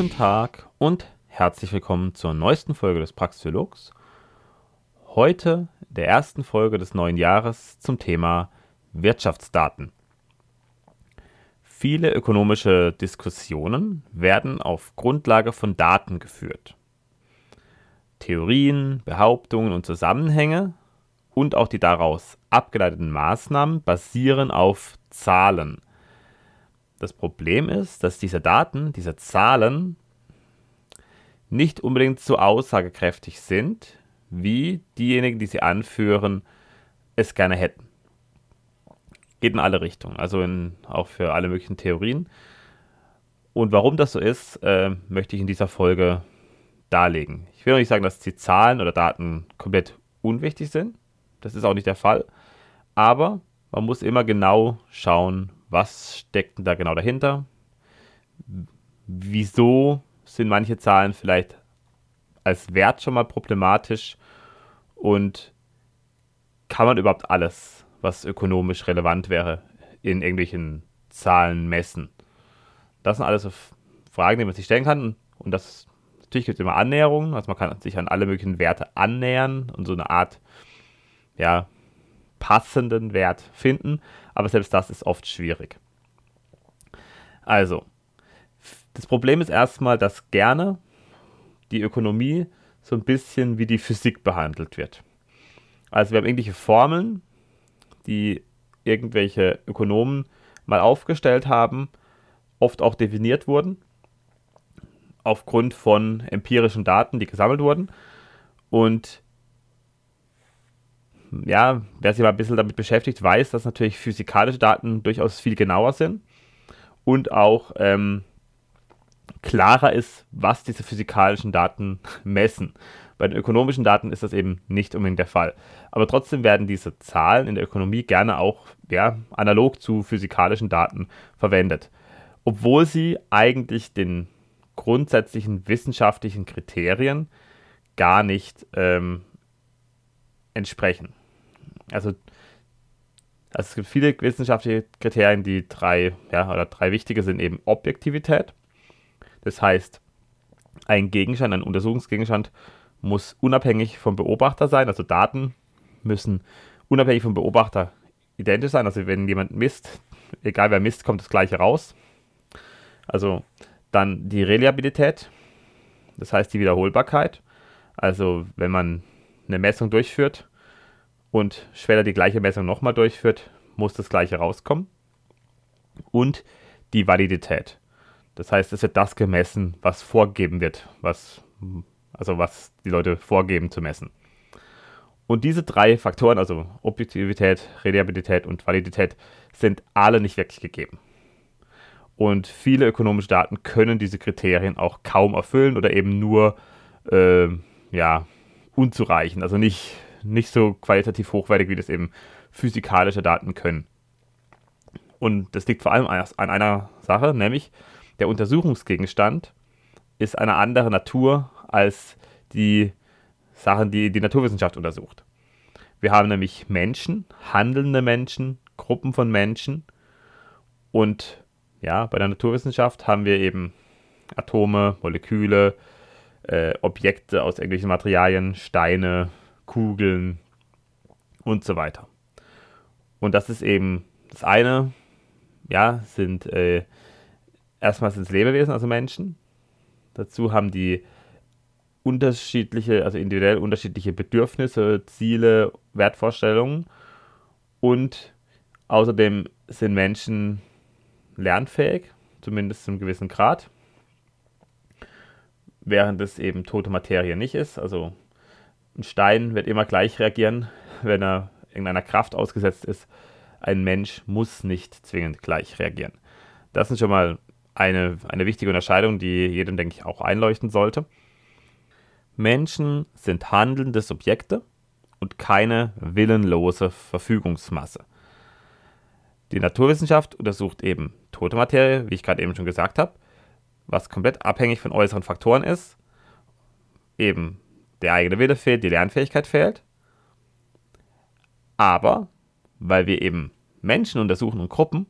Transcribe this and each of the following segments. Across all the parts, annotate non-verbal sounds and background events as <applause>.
Guten Tag und herzlich willkommen zur neuesten Folge des Praxiologs. Heute der ersten Folge des neuen Jahres zum Thema Wirtschaftsdaten. Viele ökonomische Diskussionen werden auf Grundlage von Daten geführt. Theorien, Behauptungen und Zusammenhänge und auch die daraus abgeleiteten Maßnahmen basieren auf Zahlen. Das Problem ist, dass diese Daten, diese Zahlen nicht unbedingt so aussagekräftig sind, wie diejenigen, die sie anführen, es gerne hätten. Geht in alle Richtungen, also in, auch für alle möglichen Theorien. Und warum das so ist, äh, möchte ich in dieser Folge darlegen. Ich will auch nicht sagen, dass die Zahlen oder Daten komplett unwichtig sind. Das ist auch nicht der Fall. Aber man muss immer genau schauen, was steckt da genau dahinter? Wieso sind manche Zahlen vielleicht als Wert schon mal problematisch? Und kann man überhaupt alles, was ökonomisch relevant wäre, in irgendwelchen Zahlen messen? Das sind alles so Fragen, die man sich stellen kann. Und das natürlich gibt es immer Annäherungen, also man kann sich an alle möglichen Werte annähern und so eine Art ja, passenden Wert finden, aber selbst das ist oft schwierig. Also, das Problem ist erstmal, dass gerne die Ökonomie so ein bisschen wie die Physik behandelt wird. Also wir haben irgendwelche Formeln, die irgendwelche Ökonomen mal aufgestellt haben, oft auch definiert wurden, aufgrund von empirischen Daten, die gesammelt wurden. Und ja, wer sich mal ein bisschen damit beschäftigt, weiß, dass natürlich physikalische Daten durchaus viel genauer sind und auch ähm, klarer ist, was diese physikalischen Daten <laughs> messen. Bei den ökonomischen Daten ist das eben nicht unbedingt der Fall. Aber trotzdem werden diese Zahlen in der Ökonomie gerne auch ja, analog zu physikalischen Daten verwendet, obwohl sie eigentlich den grundsätzlichen wissenschaftlichen Kriterien gar nicht ähm, entsprechen. Also, also es gibt viele wissenschaftliche Kriterien, die drei, ja, oder drei wichtige sind eben Objektivität. Das heißt, ein Gegenstand, ein Untersuchungsgegenstand muss unabhängig vom Beobachter sein, also Daten müssen unabhängig vom Beobachter identisch sein. Also wenn jemand misst, egal wer misst, kommt das gleiche raus. Also dann die Reliabilität, das heißt die Wiederholbarkeit. Also wenn man eine Messung durchführt, und später die gleiche Messung nochmal durchführt, muss das gleiche rauskommen. Und die Validität. Das heißt, es wird das gemessen, was vorgegeben wird, was, also was die Leute vorgeben zu messen. Und diese drei Faktoren, also Objektivität, Reliabilität und Validität, sind alle nicht wirklich gegeben. Und viele ökonomische Daten können diese Kriterien auch kaum erfüllen oder eben nur äh, ja, unzureichend, also nicht nicht so qualitativ hochwertig, wie das eben physikalische Daten können. Und das liegt vor allem an einer Sache, nämlich der Untersuchungsgegenstand ist eine andere Natur als die Sachen, die die Naturwissenschaft untersucht. Wir haben nämlich Menschen, handelnde Menschen, Gruppen von Menschen und ja, bei der Naturwissenschaft haben wir eben Atome, Moleküle, äh, Objekte aus irgendwelchen Materialien, Steine, Kugeln und so weiter. Und das ist eben das eine, ja, sind äh, erstmal sind es Lebewesen, also Menschen. Dazu haben die unterschiedliche, also individuell unterschiedliche Bedürfnisse, Ziele, Wertvorstellungen. Und außerdem sind Menschen lernfähig, zumindest zu einem gewissen Grad. Während es eben tote Materie nicht ist. Also ein Stein wird immer gleich reagieren, wenn er irgendeiner Kraft ausgesetzt ist. Ein Mensch muss nicht zwingend gleich reagieren. Das ist schon mal eine, eine wichtige Unterscheidung, die jedem, denke ich, auch einleuchten sollte. Menschen sind handelnde Subjekte und keine willenlose Verfügungsmasse. Die Naturwissenschaft untersucht eben tote Materie, wie ich gerade eben schon gesagt habe, was komplett abhängig von äußeren Faktoren ist. Eben der eigene Wille fehlt, die Lernfähigkeit fehlt. Aber weil wir eben Menschen untersuchen und Gruppen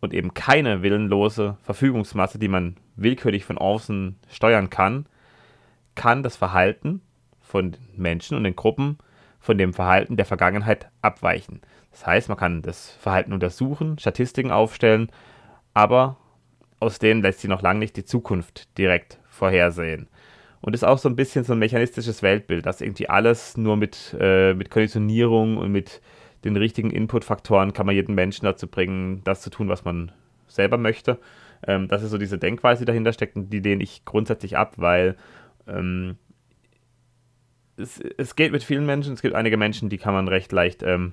und eben keine willenlose Verfügungsmasse, die man willkürlich von außen steuern kann, kann das Verhalten von Menschen und den Gruppen von dem Verhalten der Vergangenheit abweichen. Das heißt, man kann das Verhalten untersuchen, Statistiken aufstellen, aber aus denen lässt sich noch lange nicht die Zukunft direkt vorhersehen. Und ist auch so ein bisschen so ein mechanistisches Weltbild, dass irgendwie alles nur mit, äh, mit Konditionierung und mit den richtigen Inputfaktoren kann man jeden Menschen dazu bringen, das zu tun, was man selber möchte. Ähm, das ist so diese Denkweise, die dahinter steckt und die lehne ich grundsätzlich ab, weil ähm, es, es geht mit vielen Menschen, es gibt einige Menschen, die kann man recht leicht ähm,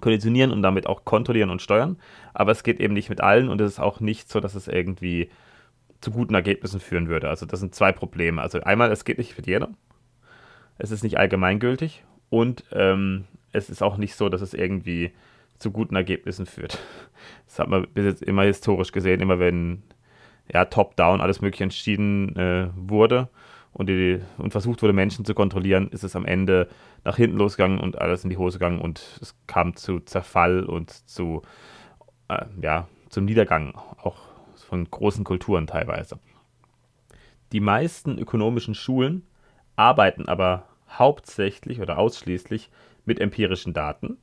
konditionieren und damit auch kontrollieren und steuern, aber es geht eben nicht mit allen und es ist auch nicht so, dass es irgendwie zu guten Ergebnissen führen würde. Also das sind zwei Probleme. Also einmal, es geht nicht mit jedem, es ist nicht allgemeingültig und ähm, es ist auch nicht so, dass es irgendwie zu guten Ergebnissen führt. <laughs> Das hat man bis jetzt immer historisch gesehen, immer wenn ja, top-down alles Mögliche entschieden äh, wurde und, die, und versucht wurde, Menschen zu kontrollieren, ist es am Ende nach hinten losgegangen und alles in die Hose gegangen und es kam zu Zerfall und zu, äh, ja, zum Niedergang, auch von großen Kulturen teilweise. Die meisten ökonomischen Schulen arbeiten aber hauptsächlich oder ausschließlich mit empirischen Daten,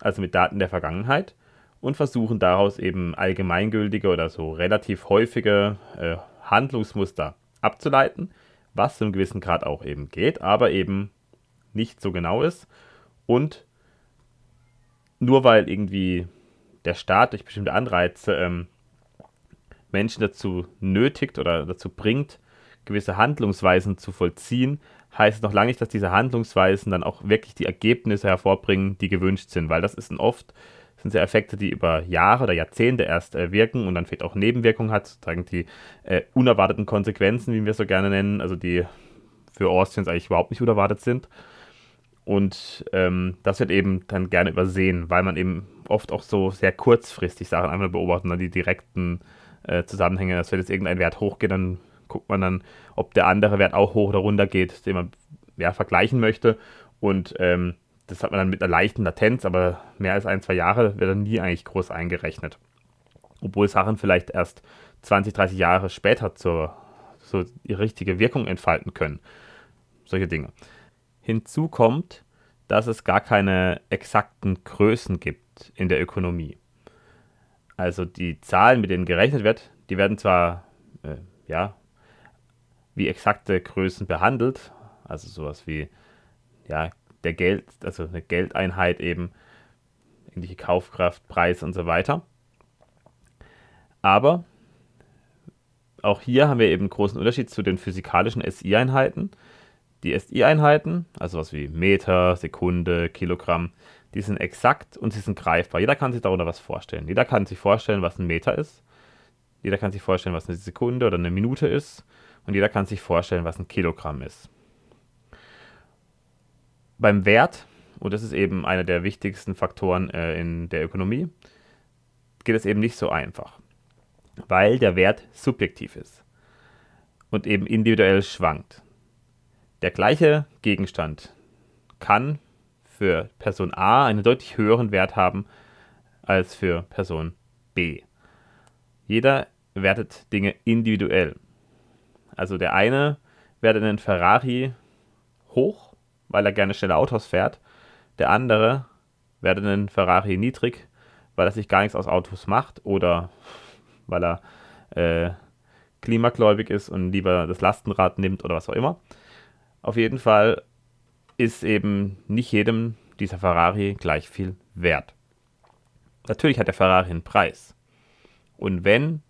also mit Daten der Vergangenheit und versuchen daraus eben allgemeingültige oder so relativ häufige äh, Handlungsmuster abzuleiten, was zu einem gewissen Grad auch eben geht, aber eben nicht so genau ist. Und nur weil irgendwie der Staat durch bestimmte Anreize ähm, Menschen dazu nötigt oder dazu bringt, gewisse Handlungsweisen zu vollziehen, heißt es noch lange nicht, dass diese Handlungsweisen dann auch wirklich die Ergebnisse hervorbringen, die gewünscht sind, weil das ist oft sind ja Effekte, die über Jahre oder Jahrzehnte erst äh, wirken und dann vielleicht auch Nebenwirkungen hat, sozusagen die äh, unerwarteten Konsequenzen, wie wir es so gerne nennen, also die für Austrians eigentlich überhaupt nicht unerwartet sind. Und ähm, das wird eben dann gerne übersehen, weil man eben oft auch so sehr kurzfristig Sachen einfach beobachten, dann die direkten äh, Zusammenhänge, dass wenn jetzt irgendein Wert hochgeht, dann guckt man dann, ob der andere Wert auch hoch oder runter geht, den man ja, vergleichen möchte. Und ähm, das hat man dann mit einer leichten Latenz, aber mehr als ein, zwei Jahre wird dann nie eigentlich groß eingerechnet. Obwohl Sachen vielleicht erst 20, 30 Jahre später zur, so die richtige Wirkung entfalten können. Solche Dinge. Hinzu kommt, dass es gar keine exakten Größen gibt in der Ökonomie. Also die Zahlen, mit denen gerechnet wird, die werden zwar äh, ja, wie exakte Größen behandelt, also sowas wie ja, der Geld, also eine Geldeinheit eben, ähnliche Kaufkraft, Preis und so weiter. Aber auch hier haben wir eben einen großen Unterschied zu den physikalischen SI-Einheiten. Die SI-Einheiten, also was wie Meter, Sekunde, Kilogramm, die sind exakt und sie sind greifbar. Jeder kann sich darunter was vorstellen. Jeder kann sich vorstellen, was ein Meter ist. Jeder kann sich vorstellen, was eine Sekunde oder eine Minute ist. Und jeder kann sich vorstellen, was ein Kilogramm ist beim Wert, und das ist eben einer der wichtigsten Faktoren äh, in der Ökonomie, geht es eben nicht so einfach, weil der Wert subjektiv ist und eben individuell schwankt. Der gleiche Gegenstand kann für Person A einen deutlich höheren Wert haben als für Person B. Jeder wertet Dinge individuell. Also der eine wertet einen Ferrari hoch weil er gerne schnelle Autos fährt. Der andere werde einen Ferrari niedrig, weil er sich gar nichts aus Autos macht oder weil er äh, klimagläubig ist und lieber das Lastenrad nimmt oder was auch immer. Auf jeden Fall ist eben nicht jedem dieser Ferrari gleich viel wert. Natürlich hat der Ferrari einen Preis. Und wenn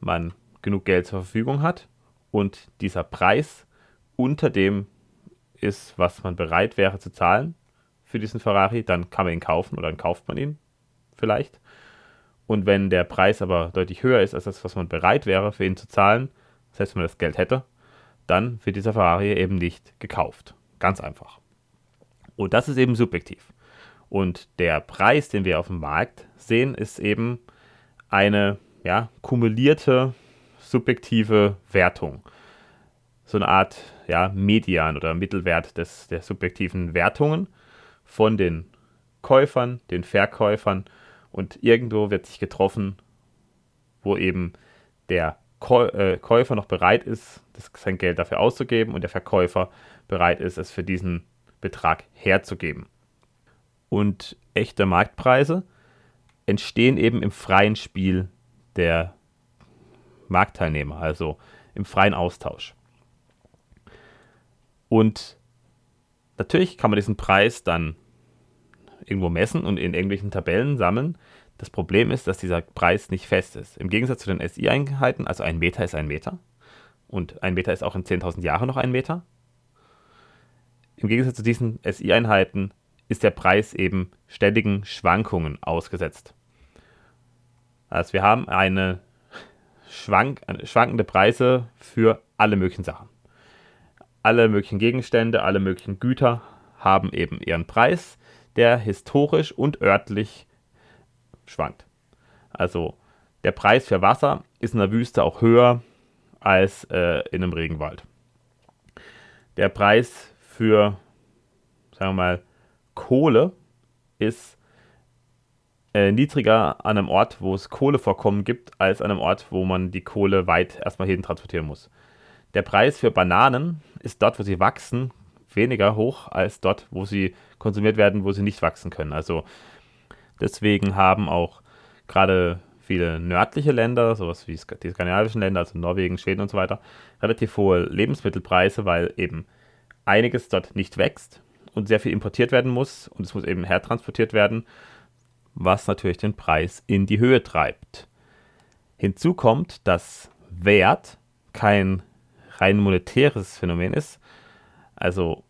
man genug Geld zur Verfügung hat und dieser Preis unter dem ist, was man bereit wäre zu zahlen für diesen Ferrari, dann kann man ihn kaufen oder dann kauft man ihn vielleicht. Und wenn der Preis aber deutlich höher ist als das, was man bereit wäre für ihn zu zahlen, heißt, wenn man das Geld hätte, dann wird dieser Ferrari eben nicht gekauft. Ganz einfach. Und das ist eben subjektiv. Und der Preis, den wir auf dem Markt sehen, ist eben eine ja, kumulierte subjektive Wertung so eine Art ja, Median oder Mittelwert des, der subjektiven Wertungen von den Käufern, den Verkäufern und irgendwo wird sich getroffen, wo eben der äh, Käufer noch bereit ist, sein Geld dafür auszugeben und der Verkäufer bereit ist, es für diesen Betrag herzugeben. Und echte Marktpreise entstehen eben im freien Spiel der Marktteilnehmer, also im freien Austausch. Und natürlich kann man diesen Preis dann irgendwo messen und in irgendwelchen Tabellen sammeln. Das Problem ist, dass dieser Preis nicht fest ist. Im Gegensatz zu den SI-Einheiten, also ein Meter ist ein Meter und ein Meter ist auch in 10.000 Jahren noch ein Meter. Im Gegensatz zu diesen SI-Einheiten ist der Preis eben ständigen Schwankungen ausgesetzt. Also wir haben eine, schwank, schwankende Preise für alle möglichen Sachen. Alle möglichen Gegenstände, alle möglichen Güter haben eben ihren Preis, der historisch und örtlich schwankt. Also der Preis für Wasser ist in der Wüste auch höher als äh, in einem Regenwald. Der Preis für, sagen wir mal, Kohle ist äh, niedriger an einem Ort, wo es Kohlevorkommen gibt, als an einem Ort, wo man die Kohle weit erstmal hin transportieren muss. Der Preis für Bananen ist dort, wo sie wachsen, weniger hoch als dort, wo sie konsumiert werden, wo sie nicht wachsen können. Also deswegen haben auch gerade viele nördliche Länder, sowas wie die skandinavischen Länder, also Norwegen, Schweden und so weiter, relativ hohe Lebensmittelpreise, weil eben einiges dort nicht wächst und sehr viel importiert werden muss und es muss eben hertransportiert werden, was natürlich den Preis in die Höhe treibt. Hinzu kommt, dass Wert kein rein monetäres Phänomen ist. Also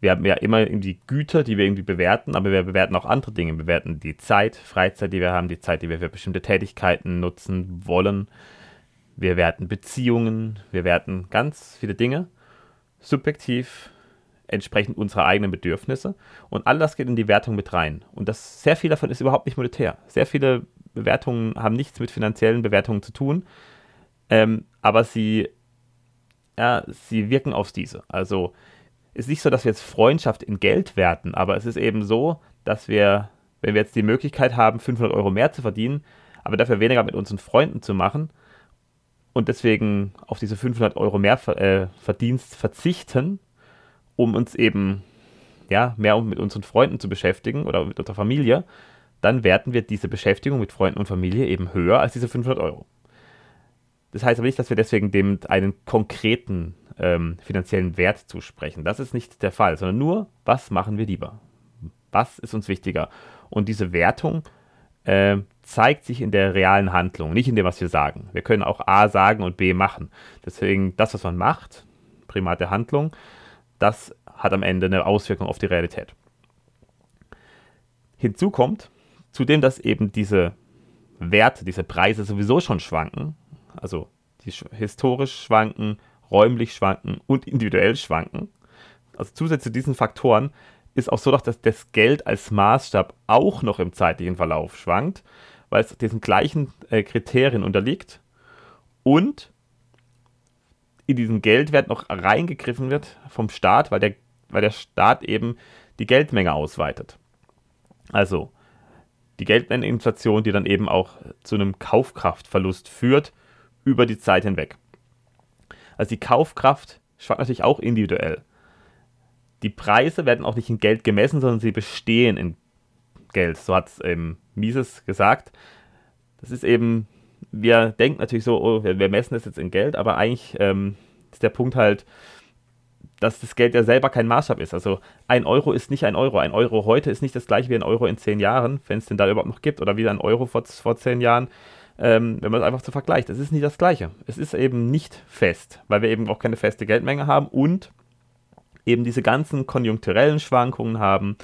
wir haben ja immer die Güter, die wir irgendwie bewerten, aber wir bewerten auch andere Dinge. Wir bewerten die Zeit, Freizeit, die wir haben, die Zeit, die wir für bestimmte Tätigkeiten nutzen wollen. Wir werten Beziehungen, wir werten ganz viele Dinge subjektiv entsprechend unserer eigenen Bedürfnisse. Und all das geht in die Wertung mit rein. Und das, sehr viel davon ist überhaupt nicht monetär. Sehr viele Bewertungen haben nichts mit finanziellen Bewertungen zu tun, ähm, aber sie, ja, sie wirken auf diese. Also ist nicht so, dass wir jetzt Freundschaft in Geld werten, aber es ist eben so, dass wir, wenn wir jetzt die Möglichkeit haben, 500 Euro mehr zu verdienen, aber dafür weniger mit unseren Freunden zu machen und deswegen auf diese 500 Euro mehr äh, Verdienst verzichten, um uns eben ja, mehr mit unseren Freunden zu beschäftigen oder mit unserer Familie, dann werten wir diese Beschäftigung mit Freunden und Familie eben höher als diese 500 Euro. Das heißt aber nicht, dass wir deswegen dem einen konkreten ähm, finanziellen Wert zusprechen. Das ist nicht der Fall, sondern nur, was machen wir lieber? Was ist uns wichtiger? Und diese Wertung äh, zeigt sich in der realen Handlung, nicht in dem, was wir sagen. Wir können auch A sagen und B machen. Deswegen, das, was man macht, Primat der Handlung, das hat am Ende eine Auswirkung auf die Realität. Hinzu kommt, zudem, dass eben diese Werte, diese Preise sowieso schon schwanken, also die historisch schwanken, räumlich schwanken und individuell schwanken. Also zusätzlich zu diesen Faktoren ist auch so, dass das Geld als Maßstab auch noch im zeitlichen Verlauf schwankt, weil es diesen gleichen äh, Kriterien unterliegt und in diesen Geldwert noch reingegriffen wird vom Staat, weil der, weil der Staat eben die Geldmenge ausweitet. Also die Geldmengeninflation, die dann eben auch zu einem Kaufkraftverlust führt über die Zeit hinweg. Also die Kaufkraft schwankt natürlich auch individuell. Die Preise werden auch nicht in Geld gemessen, sondern sie bestehen in Geld. So hat es ähm, Mises gesagt. Das ist eben wir denken natürlich so, oh, wir, wir, messen das jetzt in Geld, aber eigentlich ähm, ist der Punkt halt, dass das Geld ja selber kein Maßstab ist. Also ein Euro ist nicht ein Euro. Ein Euro heute ist nicht das gleiche wie ein Euro in zehn Jahren, wenn es den da überhaupt noch gibt, oder wie ein Euro vor, vor zehn Jahren, ähm, wenn man es einfach so vergleicht. Es ist nicht das gleiche. Es ist eben nicht fest, weil wir eben auch keine feste Geldmenge haben und eben diese ganzen konjunkturellen Schwankungen haben,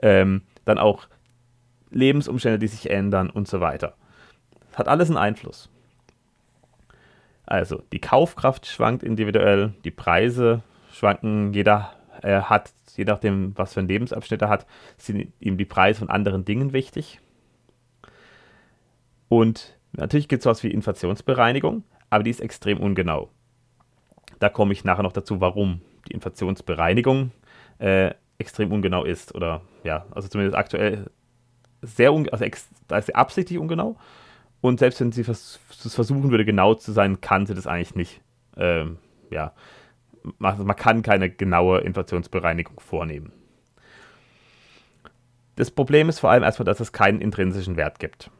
ähm, dann auch Lebensumstände, die sich ändern und so weiter. Hat alles einen Einfluss. Also die Kaufkraft schwankt individuell, die Preise schwanken, jeder äh, hat, je nachdem, was für einen Lebensabschnitt er hat, sind ihm die Preise von anderen Dingen wichtig. Und natürlich gibt es sowas wie Inflationsbereinigung, aber die ist extrem ungenau. Da komme ich nachher noch dazu, warum die Inflationsbereinigung äh, extrem ungenau ist. Oder ja, also zumindest aktuell sehr un also da ist sie absichtlich ungenau Und selbst wenn sie es versuchen würde, genau zu sein, kann sie das eigentlich nicht. Ähm, ja, man, man kann keine genaue Inflationsbereinigung vornehmen. Das Problem ist vor allem erstmal, dass es keinen intrinsischen Wert gibt.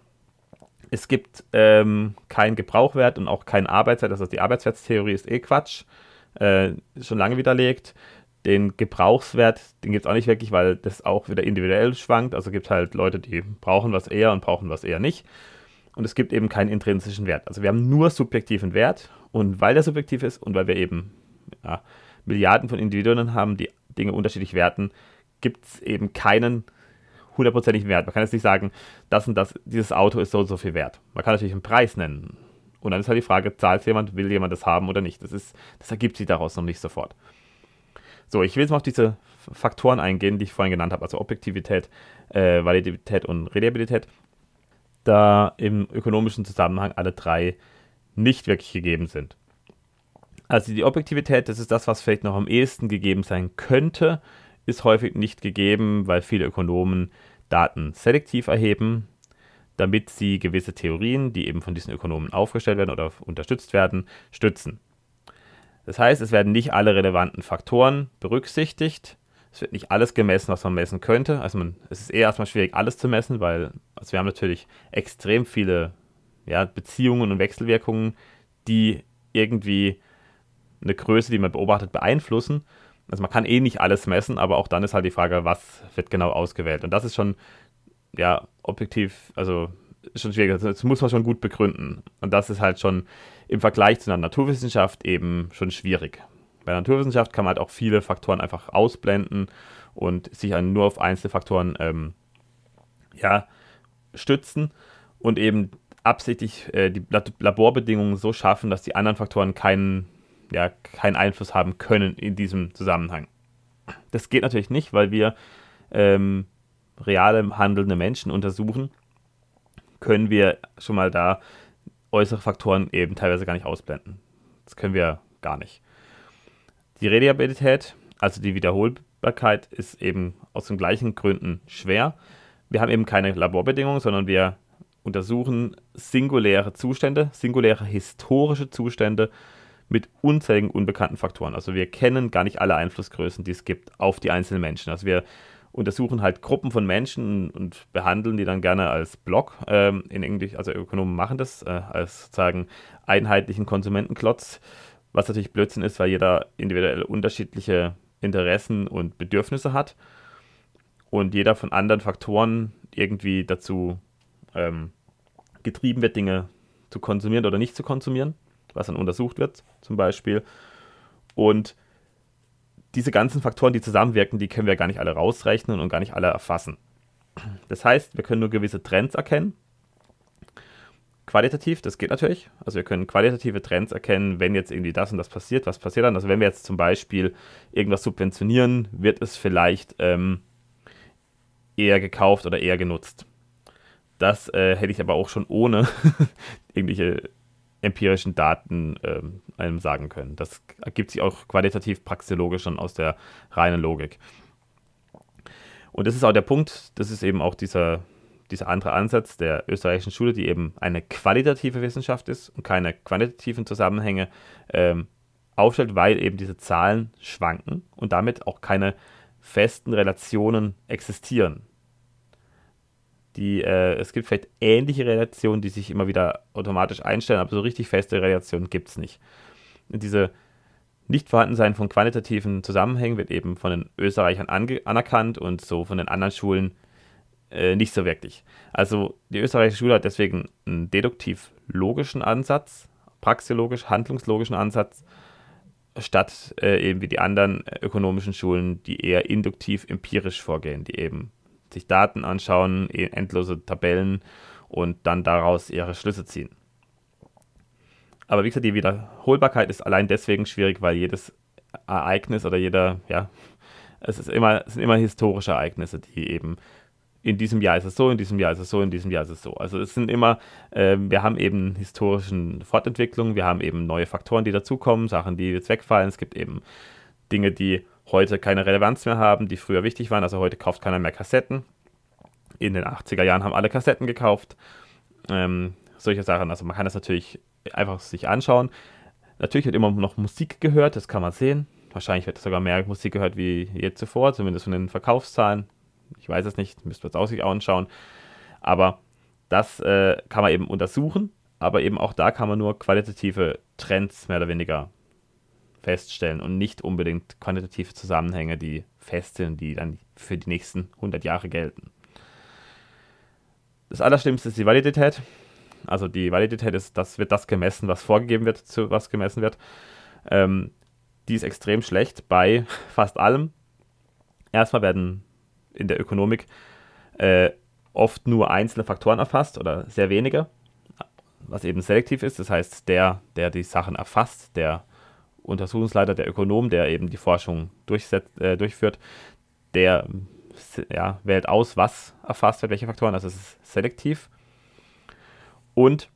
Es gibt ähm, keinen Gebrauchwert und auch keinen Arbeitswert. Also die Arbeitswertstheorie ist eh Quatsch. Äh, schon lange widerlegt. Den Gebrauchswert, den gibt es auch nicht wirklich, weil das auch wieder individuell schwankt. Also gibt es halt Leute, die brauchen was eher und brauchen was eher nicht. Und es gibt eben keinen intrinsischen Wert. Also wir haben nur subjektiven Wert. Und weil der subjektiv ist und weil wir eben ja, Milliarden von Individuen haben, die Dinge unterschiedlich werten, gibt es eben keinen hundertprozentigen Wert. Man kann jetzt nicht sagen, das und das, dieses Auto ist so und so viel wert. Man kann natürlich einen Preis nennen. Und dann ist halt die Frage, zahlt jemand, will jemand das haben oder nicht. Das, ist, das ergibt sich daraus noch nicht sofort. So, ich will jetzt mal auf diese Faktoren eingehen, die ich vorhin genannt habe, also Objektivität, äh, Validität und Reliabilität, da im ökonomischen Zusammenhang alle drei nicht wirklich gegeben sind. Also die Objektivität, das ist das, was vielleicht noch am ehesten gegeben sein könnte, ist häufig nicht gegeben, weil viele Ökonomen Daten selektiv erheben, damit sie gewisse Theorien, die eben von diesen Ökonomen aufgestellt werden oder unterstützt werden, stützen. Das heißt, es werden nicht alle relevanten Faktoren berücksichtigt. Es wird nicht alles gemessen, was man messen könnte. Also man, es ist eher erstmal schwierig, alles zu messen, weil also wir haben natürlich extrem viele ja, Beziehungen und Wechselwirkungen, die irgendwie eine Größe, die man beobachtet, beeinflussen. Also man kann eh nicht alles messen, aber auch dann ist halt die Frage, was wird genau ausgewählt. Und das ist schon, ja, objektiv, also schon schwierig. Also das muss man schon gut begründen. Und das ist halt schon im Vergleich zu einer Naturwissenschaft eben schon schwierig. Bei der Naturwissenschaft kann man halt auch viele Faktoren einfach ausblenden und sich nur auf einzelne Faktoren ähm, ja, stützen und eben absichtlich äh, die Laborbedingungen so schaffen, dass die anderen Faktoren keinen ja, keinen Einfluss haben können in diesem Zusammenhang. Das geht natürlich nicht, weil wir ähm, reale handelnde Menschen untersuchen, können wir schon mal da äußere Faktoren eben teilweise gar nicht ausblenden. Das können wir gar nicht. Die Reliabilität, also die Wiederholbarkeit, ist eben aus den gleichen Gründen schwer. Wir haben eben keine Laborbedingungen, sondern wir untersuchen singuläre Zustände, singuläre historische Zustände mit unzähligen unbekannten Faktoren. Also wir kennen gar nicht alle Einflussgrößen, die es gibt auf die einzelnen Menschen. Also wir untersuchen halt Gruppen von Menschen und behandeln die dann gerne als Block ähm, in Englisch, also Ökonomen machen das äh, als sozusagen einheitlichen Konsumentenklotz, was natürlich Blödsinn ist, weil jeder individuell unterschiedliche Interessen und Bedürfnisse hat und jeder von anderen Faktoren irgendwie dazu ähm, getrieben wird, Dinge zu konsumieren oder nicht zu konsumieren was dann untersucht wird, zum Beispiel. Und diese ganzen Faktoren, die zusammenwirken, die können wir gar nicht alle rausrechnen und gar nicht alle erfassen. Das heißt, wir können nur gewisse Trends erkennen. Qualitativ, das geht natürlich. Also wir können qualitative Trends erkennen, wenn jetzt irgendwie das und das passiert. Was passiert dann? Also wenn wir jetzt zum Beispiel irgendwas subventionieren, wird es vielleicht ähm, eher gekauft oder eher genutzt. Das äh, hätte ich aber auch schon ohne <laughs> irgendwelche empirischen Daten ähm, einem sagen können. Das ergibt sich auch qualitativ praxiologisch schon aus der reinen Logik. Und das ist auch der Punkt, das ist eben auch dieser, dieser andere Ansatz der österreichischen Schule, die eben eine qualitative Wissenschaft ist und keine quantitativen Zusammenhänge ähm, aufstellt, weil eben diese Zahlen schwanken und damit auch keine festen Relationen existieren die, äh, es gibt vielleicht ähnliche Relationen, die sich immer wieder automatisch einstellen, aber so richtig feste Relationen gibt es nicht. Und diese Nichtvorhandensein von quantitativen Zusammenhängen wird eben von den Österreichern anerkannt und so von den anderen Schulen äh, nicht so wirklich. Also die österreichische Schule hat deswegen einen deduktiv-logischen Ansatz, praxiologisch, handlungslogischen Ansatz, statt äh, eben wie die anderen ökonomischen Schulen, die eher induktiv-empirisch vorgehen, die eben sich Daten anschauen, e, endlose Tabellen und dann daraus ihre Schlüsse ziehen. Aber wie gesagt, die Wiederholbarkeit ist allein deswegen schwierig, weil jedes Ereignis oder jeder, ja, es, ist immer, es sind immer historische Ereignisse, die eben in diesem Jahr ist es so, in diesem Jahr ist es so, in diesem Jahr ist es so. Also es sind immer, äh, wir haben eben historischen Fortentwicklungen, wir haben eben neue Faktoren, die dazukommen, Sachen, die jetzt wegfallen. Es gibt eben Dinge, die heute keine Relevanz mehr haben, die früher wichtig waren. Also heute kauft keiner mehr Kassetten. In den 80er Jahren haben alle Kassetten gekauft. Ähm, solche Sachen. Also man kann das natürlich einfach sich anschauen. Natürlich wird immer noch Musik gehört, das kann man sehen. Wahrscheinlich wird sogar mehr Musik gehört wie je zuvor, zumindest von den Verkaufszahlen. Ich weiß es nicht, müsste man es auch sich anschauen. Aber das äh, kann man eben untersuchen, aber eben auch da kann man nur qualitative Trends mehr oder weniger feststellen und nicht unbedingt quantitative Zusammenhänge, die fest sind, die dann für die nächsten 100 Jahre gelten. Das Allerschlimmste ist die Validität. Also die Validität ist, das wird das gemessen, was vorgegeben wird, zu was gemessen wird. Ähm, die ist extrem schlecht bei fast allem. Erstmal werden in der Ökonomik äh, oft nur einzelne Faktoren erfasst oder sehr wenige, was eben selektiv ist. Das heißt, der, der die Sachen erfasst, der Untersuchungsleiter, der Ökonom, der eben die Forschung äh, durchführt, der ja, wählt aus, was erfasst wird, welche Faktoren. Also es ist selektiv. Und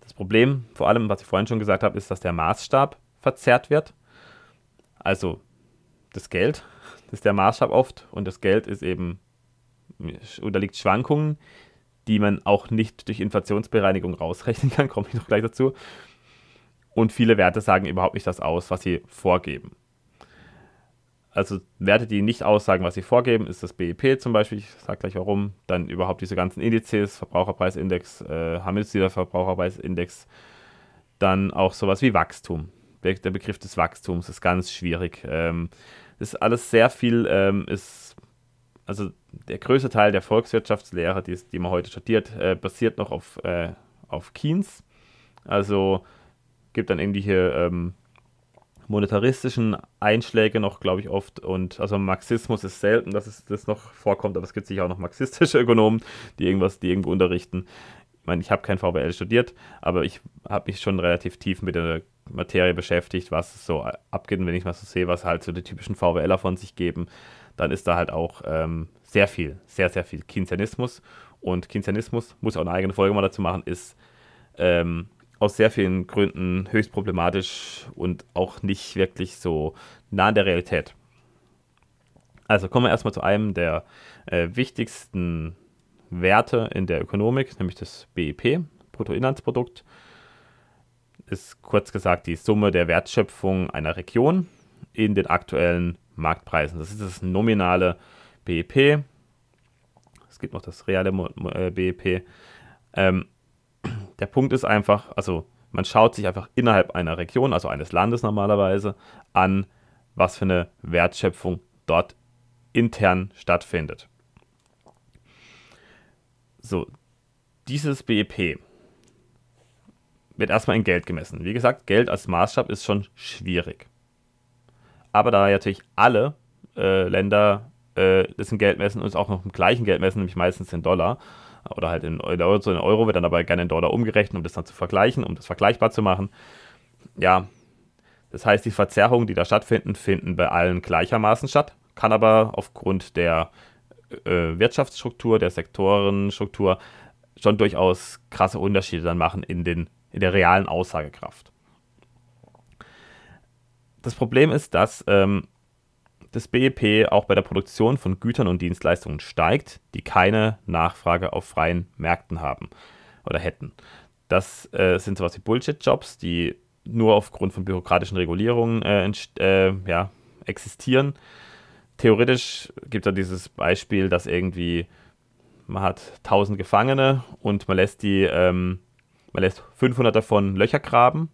das Problem, vor allem, was ich vorhin schon gesagt habe, ist, dass der Maßstab verzerrt wird. Also das Geld ist der Maßstab oft und das Geld ist eben unterliegt Schwankungen, die man auch nicht durch Inflationsbereinigung rausrechnen kann, <laughs> komme ich noch gleich dazu. Und viele Werte sagen überhaupt nicht das aus, was sie vorgeben. Also Werte, die nicht aussagen, was sie vorgeben, ist das BIP zum Beispiel, ich sage gleich warum, dann überhaupt diese ganzen Indizes, Verbraucherpreisindex, äh, Handelsziele Verbraucherpreisindex, dann auch sowas wie Wachstum. Der Begriff des Wachstums ist ganz schwierig. Ähm, ist alles sehr viel, ähm, ist, also der größte Teil der Volkswirtschaftslehre, die, die man heute studiert, äh, basiert noch auf, äh, auf Keynes. Also gibt dann irgendwelche ähm, monetaristischen Einschläge noch, glaube ich, oft. Und also Marxismus ist selten, dass es das noch vorkommt, aber es gibt sicher auch noch marxistische <laughs> Ökonomen, die irgendwas, die irgendwo unterrichten. Ich meine, ich habe kein VWL studiert, aber ich habe mich schon relativ tief mit der Materie beschäftigt, was so abgeht. Und wenn ich mal so sehe, was halt so die typischen VWLer von sich geben, dann ist da halt auch ähm, sehr viel, sehr, sehr viel Keynesianismus. Und Keynesianismus, muss auch eine eigene Folge mal dazu machen, ist ähm, aus sehr vielen Gründen höchst problematisch und auch nicht wirklich so nah an der Realität. Also kommen wir erstmal zu einem der äh, wichtigsten Werte in der Ökonomik, nämlich das BIP, Bruttoinlandsprodukt. Ist kurz gesagt die Summe der Wertschöpfung einer Region in den aktuellen Marktpreisen. Das ist das nominale BIP. Es gibt noch das reale äh, BIP. Ähm, der Punkt ist einfach, also man schaut sich einfach innerhalb einer Region, also eines Landes normalerweise, an, was für eine Wertschöpfung dort intern stattfindet. So, dieses BIP wird erstmal in Geld gemessen. Wie gesagt, Geld als Maßstab ist schon schwierig. Aber da natürlich alle äh, Länder äh, das in Geld messen und es auch noch im gleichen Geld messen, nämlich meistens in Dollar, oder halt in, Euro, in Euro wird dann aber gerne in Dollar umgerechnet, um das dann zu vergleichen, um das vergleichbar zu machen. Ja, das heißt, die Verzerrungen, die da stattfinden, finden bei allen gleichermaßen statt, kann aber aufgrund der äh, Wirtschaftsstruktur, der Sektorenstruktur schon durchaus krasse Unterschiede dann machen in, den, in der realen Aussagekraft. Das Problem ist, dass ähm, das BIP auch bei der Produktion von Gütern und Dienstleistungen steigt, die keine Nachfrage auf freien Märkten haben oder hätten. Das äh, sind sowas wie Bullshit-Jobs, die nur aufgrund von bürokratischen Regulierungen äh, äh, ja, existieren. Theoretisch gibt es da dieses Beispiel, dass irgendwie man hat 1000 Gefangene und man lässt die, ähm, man lässt 500 davon Löcher graben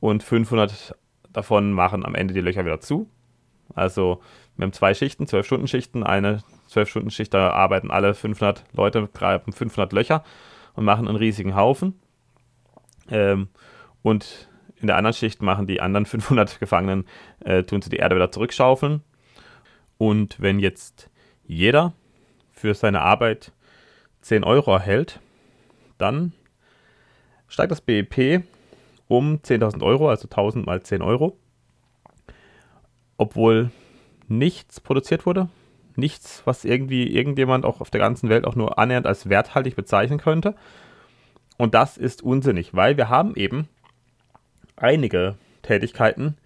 und 500 davon machen am Ende die Löcher wieder zu also wir haben zwei Schichten, zwölf Stunden Schichten. Eine zwölf Stunden Schicht, da arbeiten alle 500 Leute, graben 500 Löcher und machen einen riesigen Haufen. Ähm, und in der anderen Schicht machen die anderen 500 Gefangenen, äh, tun sie die Erde wieder zurückschaufeln. Und wenn jetzt jeder für seine Arbeit 10 Euro erhält, dann steigt das BIP um 10.000 Euro, also 1000 mal 10 Euro obwohl nichts produziert wurde. Nichts, was irgendwie irgendjemand auch auf der ganzen Welt auch nur annähernd als werthaltig bezeichnen könnte. Und das ist unsinnig, weil wir haben eben einige Tätigkeiten,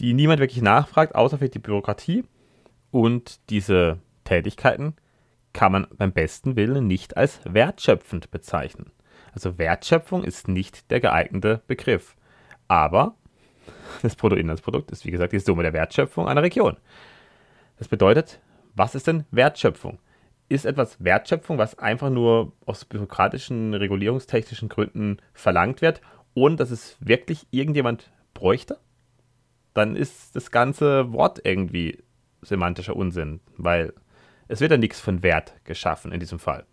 die niemand wirklich nachfragt, außer vielleicht die Bürokratie. Und diese Tätigkeiten kann man beim besten Willen nicht als wertschöpfend bezeichnen. Also Wertschöpfung ist nicht der geeignete Begriff. Aber das Bruttoinlandsprodukt ist, wie gesagt, die Summe der Wertschöpfung einer Region. Das bedeutet, was ist denn Wertschöpfung? Ist etwas Wertschöpfung, was einfach nur aus bürokratischen, regulierungstechnischen Gründen verlangt wird, ohne dass es wirklich irgendjemand bräuchte? Dann ist das ganze Wort irgendwie semantischer Unsinn, weil es wird ja nichts von Wert geschaffen in diesem Fall.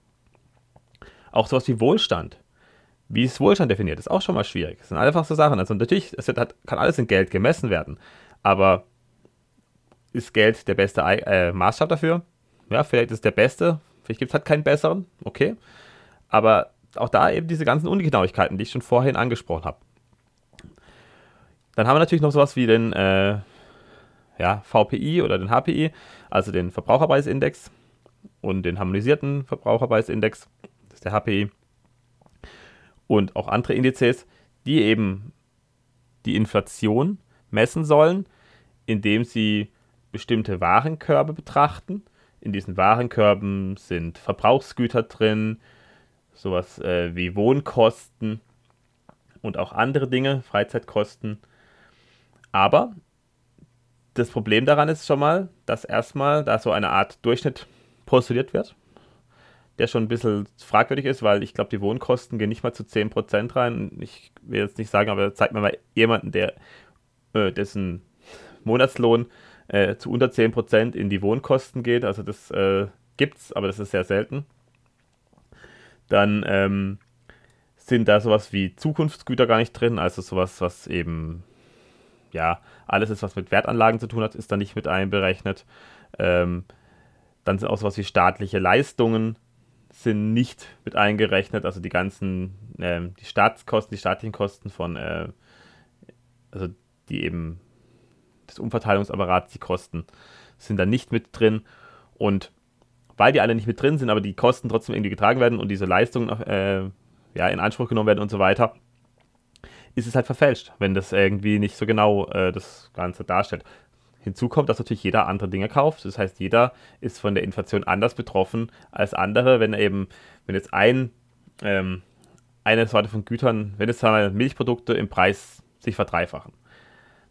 Auch sowas wie Wohlstand. Wie ist Wohlstand definiert? Ist auch schon mal schwierig. Das sind einfach so Sachen. Also natürlich, es wird, kann alles in Geld gemessen werden. Aber ist Geld der beste äh, Maßstab dafür? Ja, vielleicht ist der beste. Vielleicht gibt es halt keinen besseren. Okay. Aber auch da eben diese ganzen Ungenauigkeiten, die ich schon vorhin angesprochen habe. Dann haben wir natürlich noch sowas wie den äh, ja, VPI oder den HPI, also den Verbraucherpreisindex und den harmonisierten Verbraucherpreisindex, das ist der HPI, und auch andere Indizes, die eben die Inflation messen sollen, indem sie bestimmte Warenkörbe betrachten. In diesen Warenkörben sind Verbrauchsgüter drin, sowas äh, wie Wohnkosten und auch andere Dinge, Freizeitkosten. Aber das Problem daran ist schon mal, dass erstmal da so eine Art Durchschnitt postuliert wird, der schon ein bisschen fragwürdig ist, weil ich glaube, die Wohnkosten gehen nicht mal zu 10% rein. Ich will jetzt nicht sagen, aber zeigt mir mal jemanden, der äh, dessen Monatslohn äh, zu unter 10% in die Wohnkosten geht. Also das äh, es, aber das ist sehr selten. Dann ähm, sind da sowas wie Zukunftsgüter gar nicht drin, also sowas, was eben ja, alles ist, was mit Wertanlagen zu tun hat, ist da nicht mit einberechnet. Ähm, dann sind auch sowas wie staatliche Leistungen sind nicht mit eingerechnet, also die ganzen, äh, die Staatskosten, die staatlichen Kosten von, äh, also die eben des Umverteilungsapparats, die Kosten sind da nicht mit drin und weil die alle nicht mit drin sind, aber die Kosten trotzdem irgendwie getragen werden und diese Leistungen äh, ja, in Anspruch genommen werden und so weiter, ist es halt verfälscht, wenn das irgendwie nicht so genau äh, das Ganze darstellt. Hinzu kommt, dass natürlich jeder andere Dinge kauft. Das heißt, jeder ist von der Inflation anders betroffen als andere. Wenn eben, wenn jetzt ein, ähm, eine Sorte von Gütern, wenn jetzt Milchprodukte im Preis sich verdreifachen,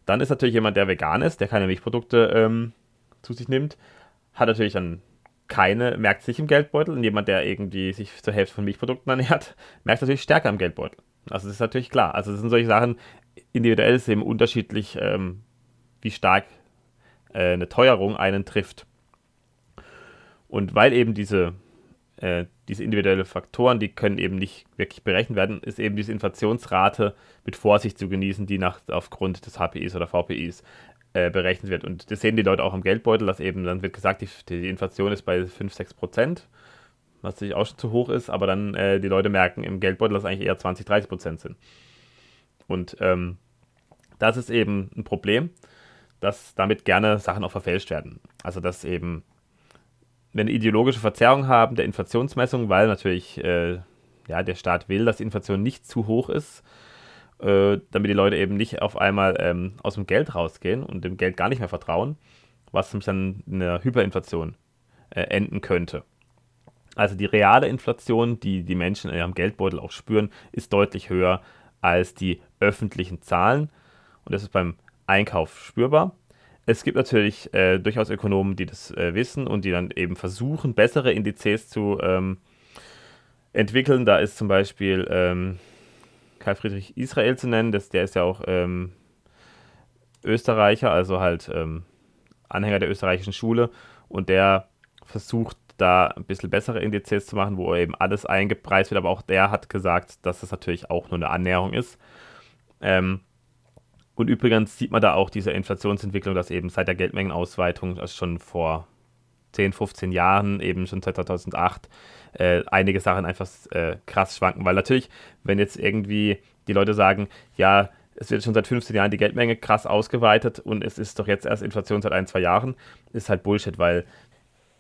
dann ist natürlich jemand, der vegan ist, der keine Milchprodukte ähm, zu sich nimmt, hat natürlich dann keine, merkt sich im Geldbeutel. Und jemand, der irgendwie sich zur Hälfte von Milchprodukten ernährt, <laughs> merkt natürlich stärker im Geldbeutel. Also das ist natürlich klar. Also das sind solche Sachen, individuell ist eben unterschiedlich, ähm, wie stark äh, eine Teuerung einen trifft. Und weil eben diese, äh, diese individuellen Faktoren, die können eben nicht wirklich berechnet werden, ist eben diese Inflationsrate mit Vorsicht zu genießen, die nach, aufgrund des HPIs oder VPIs äh, berechnet wird. Und das sehen die Leute auch im Geldbeutel, dass eben dann wird gesagt, die, die Inflation ist bei 5, 6 Prozent was natürlich auch schon zu hoch ist, aber dann äh, die Leute merken im Geldbeutel, dass eigentlich eher 20, 30 Prozent sind. Und ähm, das ist eben ein Problem, dass damit gerne Sachen auch verfälscht werden. Also dass eben, wenn eine ideologische Verzerrung haben der Inflationsmessung, weil natürlich äh, ja, der Staat will, dass die Inflation nicht zu hoch ist, äh, damit die Leute eben nicht auf einmal ähm, aus dem Geld rausgehen und dem Geld gar nicht mehr vertrauen, was nämlich dann in einer Hyperinflation äh, enden könnte. Also die reale Inflation, die die Menschen in ihrem Geldbeutel auch spüren, ist deutlich höher als die öffentlichen Zahlen. Und das ist beim Einkauf spürbar. Es gibt natürlich äh, durchaus Ökonomen, die das äh, wissen und die dann eben versuchen, bessere Indizes zu ähm, entwickeln. Da ist zum Beispiel ähm, Karl Friedrich Israel zu nennen, das, der ist ja auch ähm, Österreicher, also halt ähm, Anhänger der österreichischen Schule und der versucht da ein bisschen bessere Indizes zu machen, wo eben alles eingepreist wird, aber auch der hat gesagt, dass das natürlich auch nur eine Annäherung ist. Ähm, und übrigens sieht man da auch diese Inflationsentwicklung, dass eben seit der Geldmengenausweitung, also schon vor 10, 15 Jahren, eben schon seit 2008, äh, einige Sachen einfach äh, krass schwanken. Weil natürlich, wenn jetzt irgendwie die Leute sagen, ja, es wird schon seit 15 Jahren die Geldmenge krass ausgeweitet und es ist doch jetzt erst Inflation seit ein, zwei Jahren, ist halt Bullshit, weil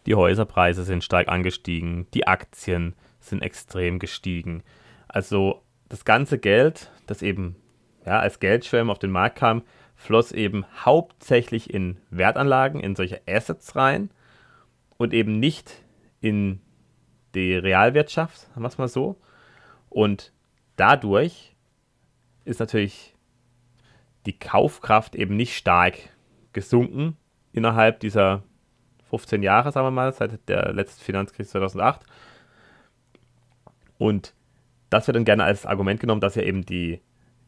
die Häuserpreise sind stark angestiegen, die Aktien sind extrem gestiegen. Also das ganze Geld, das eben ja, als Geldschwemme auf den Markt kam, floss eben hauptsächlich in Wertanlagen, in solche Assets rein und eben nicht in die Realwirtschaft, sagen wir es mal so. Und dadurch ist natürlich die Kaufkraft eben nicht stark gesunken innerhalb dieser 15 Jahre, sagen wir mal, seit der letzten Finanzkrise 2008. Und das wird dann gerne als Argument genommen, dass ja eben die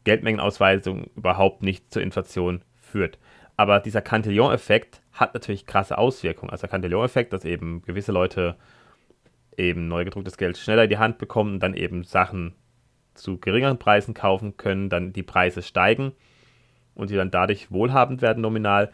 Geldmengenausweisung überhaupt nicht zur Inflation führt. Aber dieser Cantillon-Effekt hat natürlich krasse Auswirkungen. Also der Cantillon-Effekt, dass eben gewisse Leute eben neu gedrucktes Geld schneller in die Hand bekommen und dann eben Sachen zu geringeren Preisen kaufen können, dann die Preise steigen und sie dann dadurch wohlhabend werden nominal.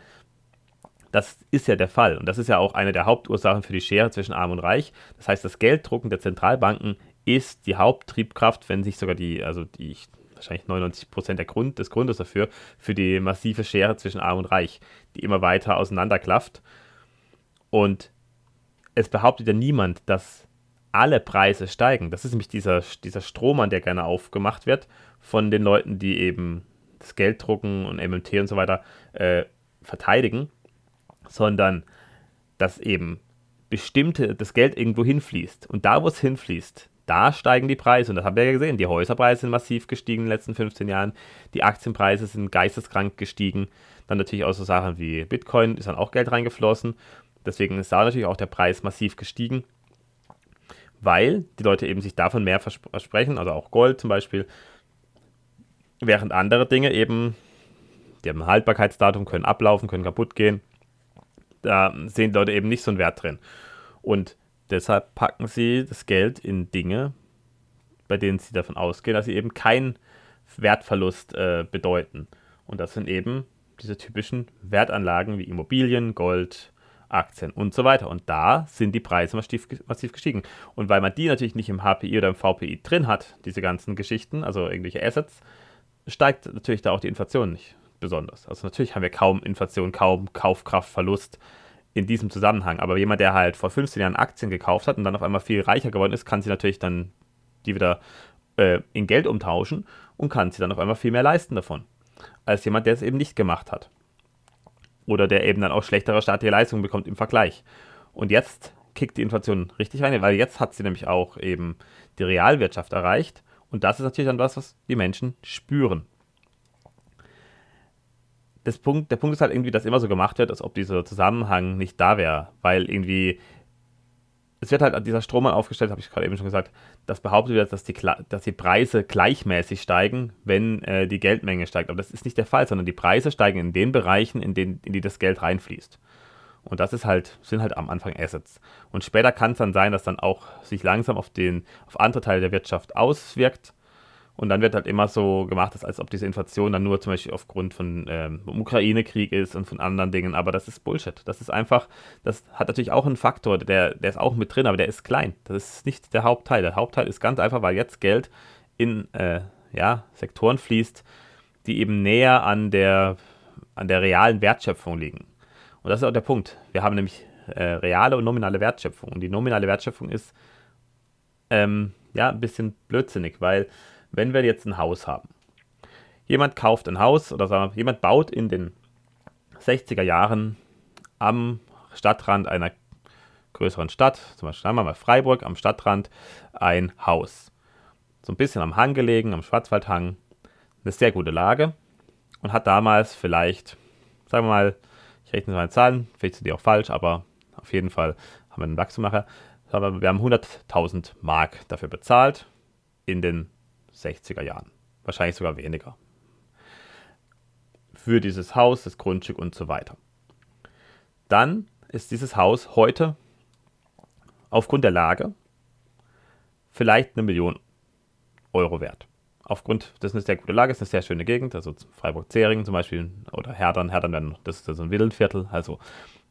Das ist ja der Fall. Und das ist ja auch eine der Hauptursachen für die Schere zwischen Arm und Reich. Das heißt, das Gelddrucken der Zentralbanken ist die Haupttriebkraft, wenn sich sogar die, also die, wahrscheinlich 99 Prozent Grund, des Grundes dafür, für die massive Schere zwischen Arm und Reich, die immer weiter auseinanderklafft. Und es behauptet ja niemand, dass alle Preise steigen. Das ist nämlich dieser, dieser Strohmann, der gerne aufgemacht wird von den Leuten, die eben das Geld drucken und MMT und so weiter äh, verteidigen, sondern dass eben bestimmte das Geld irgendwo hinfließt. Und da, wo es hinfließt, da steigen die Preise. Und das haben wir ja gesehen. Die Häuserpreise sind massiv gestiegen in den letzten 15 Jahren. Die Aktienpreise sind geisteskrank gestiegen. Dann natürlich auch so Sachen wie Bitcoin, ist dann auch Geld reingeflossen. Deswegen ist da natürlich auch der Preis massiv gestiegen. Weil die Leute eben sich davon mehr versprechen, also auch Gold zum Beispiel. Während andere Dinge eben, die haben ein Haltbarkeitsdatum, können ablaufen, können kaputt gehen. Da sehen die Leute eben nicht so einen Wert drin. Und Deshalb packen sie das Geld in Dinge, bei denen sie davon ausgehen, dass sie eben keinen Wertverlust äh, bedeuten. Und das sind eben diese typischen Wertanlagen wie Immobilien, Gold, Aktien und so weiter. Und da sind die Preise massiv, massiv gestiegen. Und weil man die natürlich nicht im HPI oder im VPI drin hat, diese ganzen Geschichten, also irgendwelche Assets, steigt natürlich da auch die Inflation nicht besonders. Also natürlich haben wir kaum Inflation, kaum Kaufkraftverlust in diesem Zusammenhang. Aber jemand, der halt vor 15 Jahren Aktien gekauft hat und dann auf einmal viel reicher geworden ist, kann sie natürlich dann die wieder äh, in Geld umtauschen und kann sie dann auf einmal viel mehr leisten davon, als jemand, der es eben nicht gemacht hat. Oder der eben dann auch schlechtere staatliche Leistungen bekommt im Vergleich. Und jetzt kickt die Inflation richtig rein, weil jetzt hat sie nämlich auch eben die Realwirtschaft erreicht. Und das ist natürlich dann was, was die Menschen spüren das Punkt, der Punkt ist halt irgendwie, dass immer so gemacht wird, als ob dieser Zusammenhang nicht da wäre, weil irgendwie es wird halt an dieser Strohmann aufgestellt, habe ich gerade eben schon gesagt, dass behauptet wird, dass die, dass die Preise gleichmäßig steigen, wenn äh, die Geldmenge steigt. Aber das ist nicht der Fall, sondern die Preise steigen in den Bereichen, in, den, in die das Geld reinfließt. Und das ist halt, sind halt am Anfang Assets. Und später kann es dann sein, dass dann auch sich langsam auf, den, auf andere Teile der Wirtschaft auswirkt und dann wird halt immer so gemacht, als ob diese Inflation dann nur zum Beispiel aufgrund von ähm, Ukraine-Krieg ist und von anderen Dingen. Aber das ist Bullshit. Das ist einfach, das hat natürlich auch einen Faktor, der, der ist auch mit drin, aber der ist klein. Das ist nicht der Hauptteil. Der Hauptteil ist ganz einfach, weil jetzt Geld in äh, ja, Sektoren fließt, die eben näher an der, an der realen Wertschöpfung liegen. Und das ist auch der Punkt. Wir haben nämlich äh, reale und nominale Wertschöpfung. Und die nominale Wertschöpfung ist ähm, ja ein bisschen blödsinnig, weil wenn wir jetzt ein Haus haben. Jemand kauft ein Haus oder sagen wir, jemand baut in den 60er Jahren am Stadtrand einer größeren Stadt, zum Beispiel sagen wir mal Freiburg, am Stadtrand ein Haus. So ein bisschen am Hang gelegen, am Schwarzwaldhang. Eine sehr gute Lage und hat damals vielleicht, sagen wir mal, ich rechne mal Zahlen, vielleicht sind die auch falsch, aber auf jeden Fall haben wir einen Wachstummacher. Wir haben 100.000 Mark dafür bezahlt in den 60er Jahren. Wahrscheinlich sogar weniger. Für dieses Haus, das Grundstück und so weiter. Dann ist dieses Haus heute aufgrund der Lage vielleicht eine Million Euro wert. Aufgrund, das ist eine sehr gute Lage, ist eine sehr schöne Gegend, also Freiburg-Zeringen zum Beispiel oder Herdern, Herdern werden, das ist so ein Villenviertel, also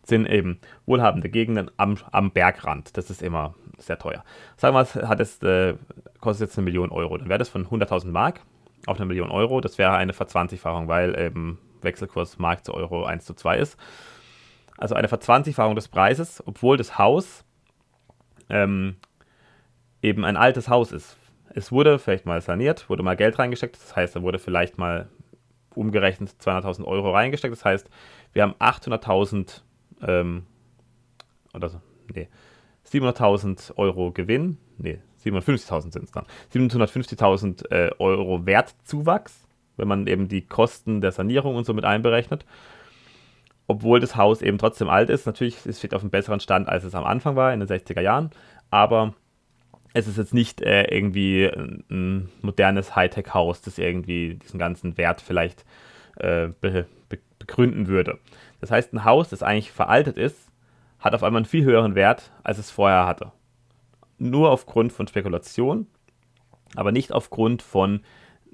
sind eben wohlhabende Gegenden am, am Bergrand. Das ist immer sehr teuer. Sagen wir mal, hat es, äh, kostet jetzt eine Million Euro. Dann wäre das von 100.000 Mark auf eine Million Euro. Das wäre eine Verzwanzigfachung, weil eben Wechselkurs Mark zu Euro 1 zu 2 ist. Also eine Verzwanzigfachung des Preises, obwohl das Haus ähm, eben ein altes Haus ist. Es wurde vielleicht mal saniert, wurde mal Geld reingesteckt. Das heißt, da wurde vielleicht mal umgerechnet 200.000 Euro reingesteckt. Das heißt, wir haben 800.000 ähm, oder so, nee, 700.000 Euro Gewinn, nee, 750.000 sind es dann. 750.000 äh, Euro Wertzuwachs, wenn man eben die Kosten der Sanierung und so mit einberechnet. Obwohl das Haus eben trotzdem alt ist. Natürlich, es steht auf einem besseren Stand, als es am Anfang war, in den 60er Jahren. Aber es ist jetzt nicht äh, irgendwie ein, modernes Hightech-Haus, das irgendwie diesen ganzen Wert vielleicht äh, be begründen würde. Das heißt, ein Haus, das eigentlich veraltet ist, hat auf einmal einen viel höheren Wert, als es vorher hatte. Nur aufgrund von Spekulation, aber nicht aufgrund von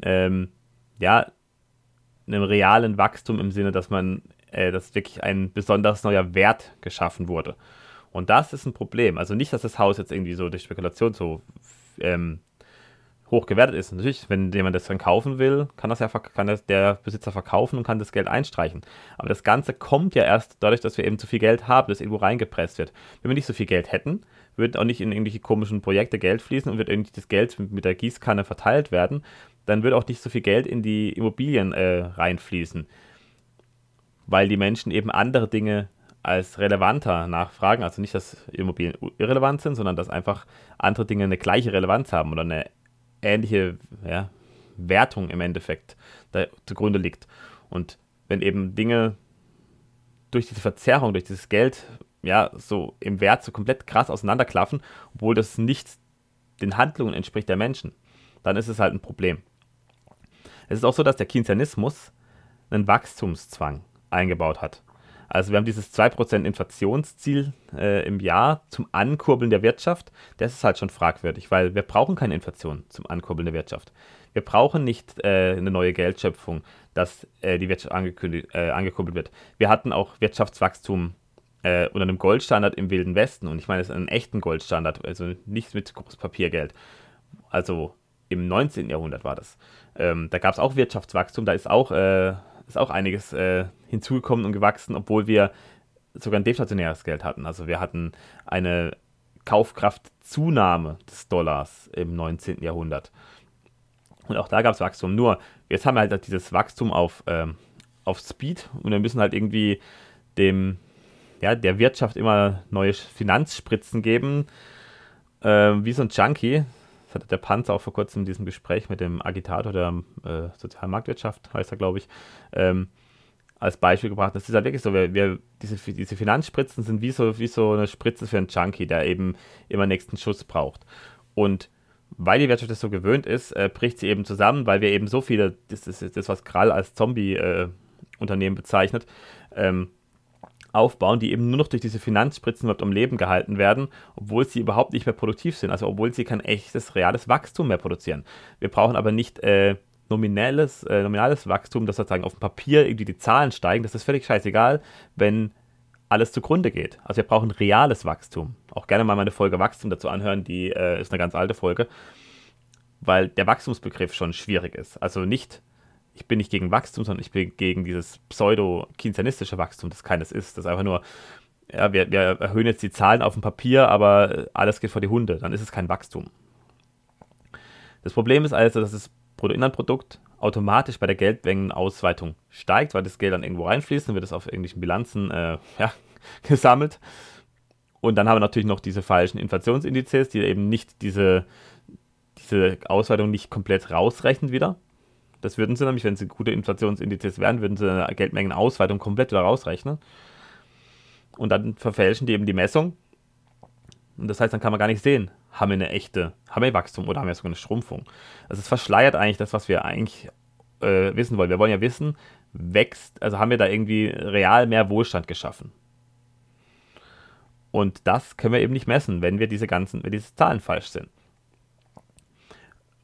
ähm, ja, einem realen Wachstum im Sinne, dass man, äh, dass wirklich ein besonders neuer Wert geschaffen wurde. Und das ist ein Problem. Also nicht, dass das Haus jetzt irgendwie so durch Spekulation so ähm, hoch gewertet ist. Natürlich, wenn jemand das dann kaufen will, kann das ja kann das der Besitzer verkaufen und kann das Geld einstreichen. Aber das Ganze kommt ja erst dadurch, dass wir eben zu viel Geld haben, das irgendwo reingepresst wird. Wenn wir nicht so viel Geld hätten, würde auch nicht in irgendwelche komischen Projekte Geld fließen und wird irgendwie das Geld mit der Gießkanne verteilt werden, dann würde auch nicht so viel Geld in die Immobilien äh, reinfließen. Weil die Menschen eben andere Dinge als relevanter nachfragen. Also nicht, dass Immobilien irrelevant sind, sondern dass einfach andere Dinge eine gleiche Relevanz haben oder eine ähnliche ja, Wertung im Endeffekt da zugrunde liegt. Und wenn eben Dinge durch diese Verzerrung, durch dieses Geld, ja, so im Wert so komplett krass auseinanderklaffen, obwohl das nicht den Handlungen entspricht der Menschen, dann ist es halt ein Problem. Es ist auch so, dass der Keynesianismus einen Wachstumszwang eingebaut hat. Also wir haben dieses 2% Inflationsziel äh, im Jahr zum Ankurbeln der Wirtschaft. Das ist halt schon fragwürdig, weil wir brauchen keine Inflation zum Ankurbeln der Wirtschaft. Wir brauchen nicht äh, eine neue Geldschöpfung, dass äh, die Wirtschaft äh, angekurbelt wird. Wir hatten auch Wirtschaftswachstum äh, unter einem Goldstandard im Wilden Westen. Und ich meine, es ist ein echten Goldstandard, also nicht mit Großpapiergeld. Also im 19. Jahrhundert war das. Ähm, da gab es auch Wirtschaftswachstum, da ist auch äh, ist auch einiges äh, hinzugekommen und gewachsen, obwohl wir sogar ein deflationäres Geld hatten. Also wir hatten eine Kaufkraftzunahme des Dollars im 19. Jahrhundert. Und auch da gab es Wachstum. Nur, jetzt haben wir halt dieses Wachstum auf, ähm, auf Speed und wir müssen halt irgendwie dem, ja, der Wirtschaft immer neue Finanzspritzen geben. Äh, wie so ein Junkie, das hat der Panzer auch vor kurzem in diesem Gespräch mit dem Agitator der äh, sozialen Marktwirtschaft, heißt er, glaube ich, ähm, als Beispiel gebracht. Das ist halt wirklich so, wir, wir, diese, diese Finanzspritzen sind wie so, wie so eine Spritze für einen Junkie, der eben immer nächsten Schuss braucht. Und weil die Wirtschaft das so gewöhnt ist, äh, bricht sie eben zusammen, weil wir eben so viele, das ist das, was Krall als Zombie-Unternehmen äh, bezeichnet, ähm, aufbauen, die eben nur noch durch diese Finanzspritzen überhaupt am Leben gehalten werden, obwohl sie überhaupt nicht mehr produktiv sind, also obwohl sie kein echtes, reales Wachstum mehr produzieren. Wir brauchen aber nicht äh, nominelles, äh, nominales Wachstum, dass sozusagen auf dem Papier irgendwie die Zahlen steigen, das ist völlig scheißegal, wenn alles zugrunde geht. Also wir brauchen reales Wachstum. Auch gerne mal meine Folge Wachstum dazu anhören, die äh, ist eine ganz alte Folge, weil der Wachstumsbegriff schon schwierig ist. Also nicht ich bin nicht gegen Wachstum, sondern ich bin gegen dieses pseudo-keynesianistische Wachstum, das keines ist. Das ist einfach nur, ja, wir, wir erhöhen jetzt die Zahlen auf dem Papier, aber alles geht vor die Hunde. Dann ist es kein Wachstum. Das Problem ist also, dass das Bruttoinlandprodukt automatisch bei der Geldmengenausweitung steigt, weil das Geld dann irgendwo reinfließt, dann wird es auf irgendwelchen Bilanzen äh, <laughs> ja, gesammelt. Und dann haben wir natürlich noch diese falschen Inflationsindizes, die eben nicht diese, diese Ausweitung nicht komplett rausrechnen wieder. Das würden sie nämlich, wenn sie gute Inflationsindizes wären, würden sie eine Geldmengenausweitung komplett wieder rausrechnen. Und dann verfälschen die eben die Messung. Und das heißt, dann kann man gar nicht sehen, haben wir eine echte, haben wir Wachstum oder haben wir sogar eine Schrumpfung. Also es verschleiert eigentlich das, was wir eigentlich äh, wissen wollen. Wir wollen ja wissen, wächst, also haben wir da irgendwie real mehr Wohlstand geschaffen. Und das können wir eben nicht messen, wenn wir diese ganzen, wenn diese Zahlen falsch sind.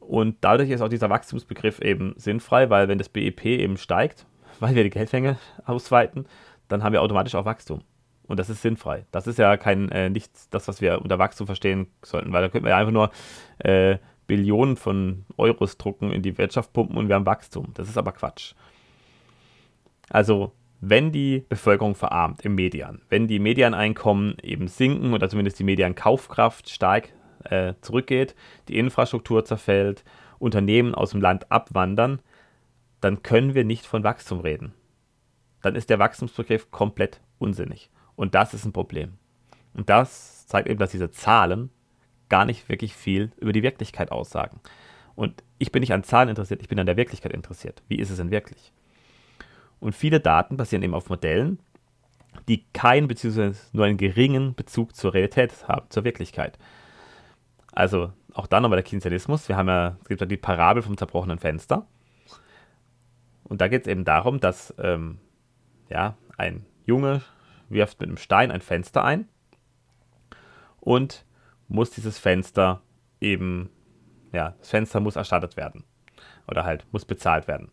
Und dadurch ist auch dieser Wachstumsbegriff eben sinnfrei, weil wenn das BIP eben steigt, <laughs> weil wir die Geldmenge <laughs> ausweiten, dann haben wir automatisch auch Wachstum. Und das ist sinnfrei. Das ist ja kein äh, nicht das, was wir unter Wachstum verstehen sollten, weil da könnten wir einfach nur äh, Billionen von Euros drucken, in die Wirtschaft pumpen und wir haben Wachstum. Das ist aber Quatsch. Also, wenn die Bevölkerung verarmt im Median, wenn die Medianeinkommen eben sinken oder zumindest die Mediankaufkraft stark äh, zurückgeht, die Infrastruktur zerfällt, Unternehmen aus dem Land abwandern, dann können wir nicht von Wachstum reden. Dann ist der Wachstumsbegriff komplett unsinnig. Und das ist ein Problem. Und das zeigt eben, dass diese Zahlen gar nicht wirklich viel über die Wirklichkeit aussagen. Und ich bin nicht an Zahlen interessiert, ich bin an der Wirklichkeit interessiert. Wie ist es denn wirklich? Und viele Daten basieren eben auf Modellen, die keinen bzw. nur einen geringen Bezug zur Realität haben, zur Wirklichkeit. Also auch dann nochmal der Keynesianismus. Wir haben ja, es gibt ja die Parabel vom zerbrochenen Fenster. Und da geht es eben darum, dass ähm, ja, ein Junge wirft mit einem Stein ein Fenster ein und muss dieses Fenster eben, ja, das Fenster muss erstattet werden. Oder halt muss bezahlt werden.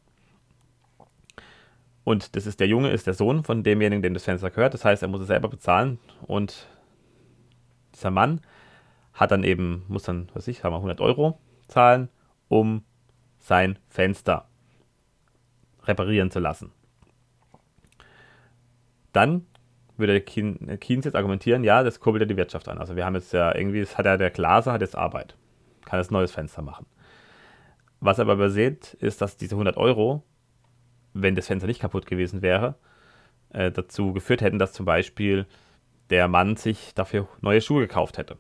Und das ist der Junge, ist der Sohn von demjenigen, dem das Fenster gehört. Das heißt, er muss es selber bezahlen. Und dieser Mann hat dann eben, muss dann, was ich, haben wir 100 Euro zahlen, um sein Fenster reparieren zu lassen. Dann würde Keynes jetzt argumentieren, ja, das kurbelt ja die Wirtschaft an. Also wir haben jetzt ja irgendwie, das hat ja der Glaser, hat jetzt Arbeit, kann jetzt neues Fenster machen. Was er aber überseht, ist, dass diese 100 Euro wenn das Fenster nicht kaputt gewesen wäre, äh, dazu geführt hätten, dass zum Beispiel der Mann sich dafür neue Schuhe gekauft hätte.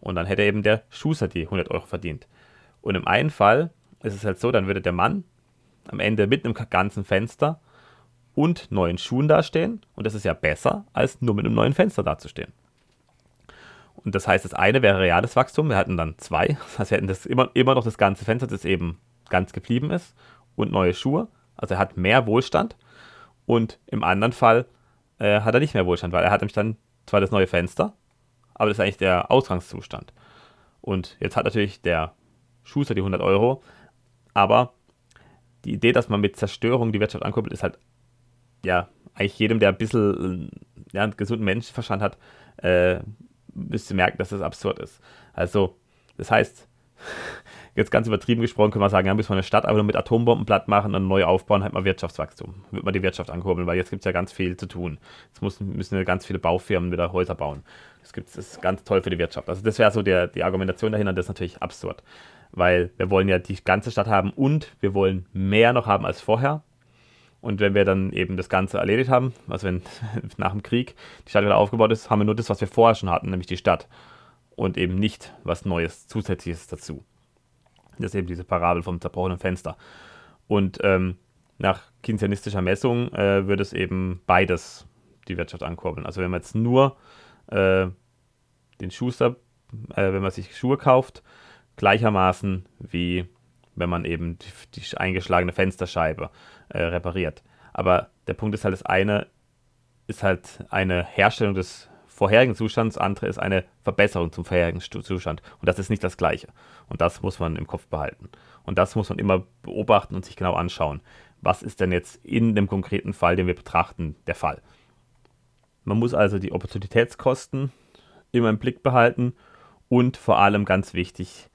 Und dann hätte eben der Schuster die 100 Euro verdient. Und im einen Fall ist es halt so, dann würde der Mann am Ende mit einem ganzen Fenster und neuen Schuhen dastehen. Und das ist ja besser, als nur mit einem neuen Fenster dazustehen. Und das heißt, das eine wäre reales Wachstum. Wir hatten dann zwei. <laughs> Das heißt, wir hätten das immer, immer noch das ganze Fenster, das eben ganz geblieben ist. Und neue Schuhe. Also er hat mehr Wohlstand und im anderen Fall äh, hat er nicht mehr Wohlstand, weil er hat nämlich dann zwar das neue Fenster, aber das ist eigentlich der Ausgangszustand. Und jetzt hat natürlich der Schuster die 100 Euro, aber die Idee, dass man mit Zerstörung die Wirtschaft ankuppelt, ist halt, ja, eigentlich jedem, der ein bisschen äh, ja, einen gesunden Menschenverstand hat, äh, müsste merken, dass das absurd ist. Also, das heißt, jetzt ganz übertrieben gesprochen, können wir sagen, ja, müssen wir eine Stadt aber nur mit Atombomben platt machen und neu aufbauen, halt mal Wirtschaftswachstum. Wird man die Wirtschaft ankurbeln, weil jetzt gibt es ja ganz viel zu tun. Jetzt muss, müssen wir ganz viele Baufirmen wieder Häuser bauen. Das, gibt's, das ist ganz toll für die Wirtschaft. Also das wäre so der, die Argumentation dahinter, das ist natürlich absurd. Weil wir wollen ja die ganze Stadt haben und wir wollen mehr noch haben als vorher. Und wenn wir dann eben das Ganze erledigt haben, also wenn <laughs> nach dem Krieg die Stadt wieder aufgebaut ist, haben wir nur das, was wir vorher schon hatten, nämlich die Stadt. Und eben nicht was Neues, Zusätzliches dazu. Das ist eben diese Parabel vom zerbrochenen Fenster. Und ähm, nach keynesianistischer Messung äh, würde es eben beides die Wirtschaft ankurbeln. Also wenn man jetzt nur äh, den Schuster, äh, wenn man sich Schuhe kauft, gleichermaßen wie wenn man eben die, die eingeschlagene Fensterscheibe äh, repariert. Aber der Punkt ist halt, das eine ist halt eine Herstellung des vorherigen Zustand, das andere ist eine Verbesserung zum vorherigen Zustand. Und das ist nicht das Gleiche. Und das muss man im Kopf behalten. Und das muss man immer beobachten und sich genau anschauen. Was ist denn jetzt in dem konkreten Fall, den wir betrachten, der Fall? Man muss also die Opportunitätskosten immer im Blick behalten und vor allem ganz wichtig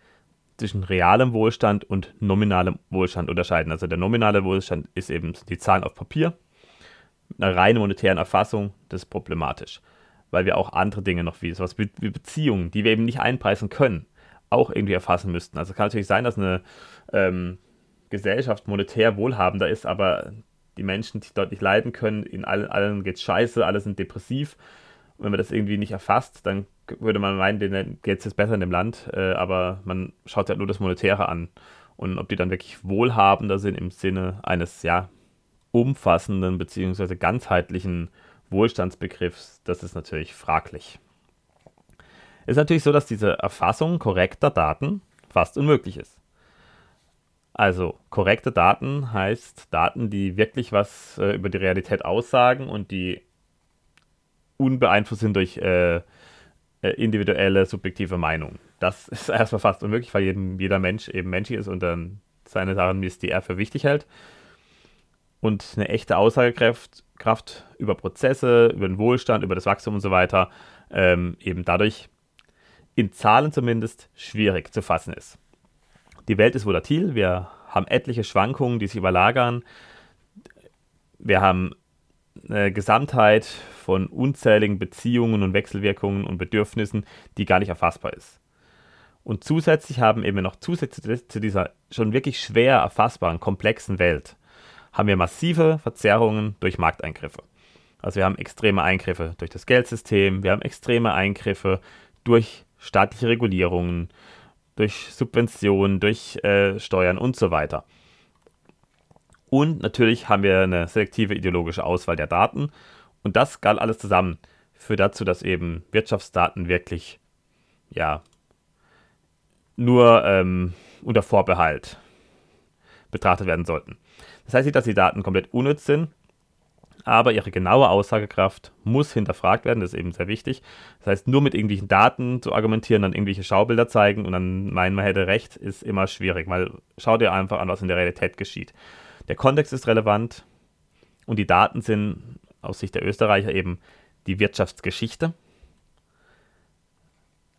zwischen realem Wohlstand und nominalem Wohlstand unterscheiden. Also der nominale Wohlstand ist eben die Zahlen auf Papier. Mit einer reinen monetären Erfassung, das ist problematisch weil wir auch andere Dinge noch wie sowas wie Beziehungen, die wir eben nicht einpreisen können, auch irgendwie erfassen müssten. Also kann natürlich sein, dass eine ähm, Gesellschaft monetär wohlhabender ist, aber die Menschen sich dort nicht leiden können, in allen, allen geht es scheiße, alle sind depressiv. Und wenn man das irgendwie nicht erfasst, dann würde man meinen, denen geht es jetzt besser in dem Land, äh, aber man schaut halt nur das Monetäre an. Und ob die dann wirklich wohlhabender sind im Sinne eines, ja, umfassenden bzw. ganzheitlichen Wohlstandsbegriffs, das ist natürlich fraglich. Es ist natürlich so, dass diese Erfassung korrekter Daten fast unmöglich ist. Also korrekte Daten heißt Daten, die wirklich was äh, über die Realität aussagen und die unbeeinflusst sind durch äh, äh individuelle, subjektive Meinungen. Das <laughs> ist erstmal fast unmöglich, weil jedem, jeder Mensch eben menschlich ist und dann seine Sachen misst, die er für wichtig hält. Und eine echte Aussagekraft Kraft über Prozesse, über den Wohlstand, über das Wachstum und so weiter, ähm, eben dadurch in Zahlen zumindest schwierig zu fassen ist. Die Welt ist volatil, wir haben etliche Schwankungen, die sich überlagern. Wir haben eine Gesamtheit von unzähligen Beziehungen und Wechselwirkungen und Bedürfnissen, die gar nicht erfassbar ist. Und zusätzlich haben eben noch zusätzlich zu dieser schon wirklich schwer erfassbaren, komplexen Welt haben wir massive Verzerrungen durch Markteingriffe. Also wir haben extreme Eingriffe durch das Geldsystem, wir haben extreme Eingriffe durch staatliche Regulierungen, durch Subventionen, durch äh, Steuern und so weiter. Und natürlich haben wir eine selektive ideologische Auswahl der Daten. Und das galt alles zusammen führt dazu, dass eben Wirtschaftsdaten wirklich ja nur ähm, unter Vorbehalt betrachtet werden sollten. Das heißt nicht, dass die Daten komplett unnütz sind, aber ihre genaue Aussagekraft muss hinterfragt werden, das ist eben sehr wichtig. Das heißt, nur mit irgendwelchen Daten zu argumentieren, dann irgendwelche Schaubilder zeigen und dann meinen, man hätte recht, ist immer schwierig, weil schau dir einfach an, was in der Realität geschieht. Der Kontext ist relevant und die Daten sind aus Sicht der Österreicher eben die Wirtschaftsgeschichte.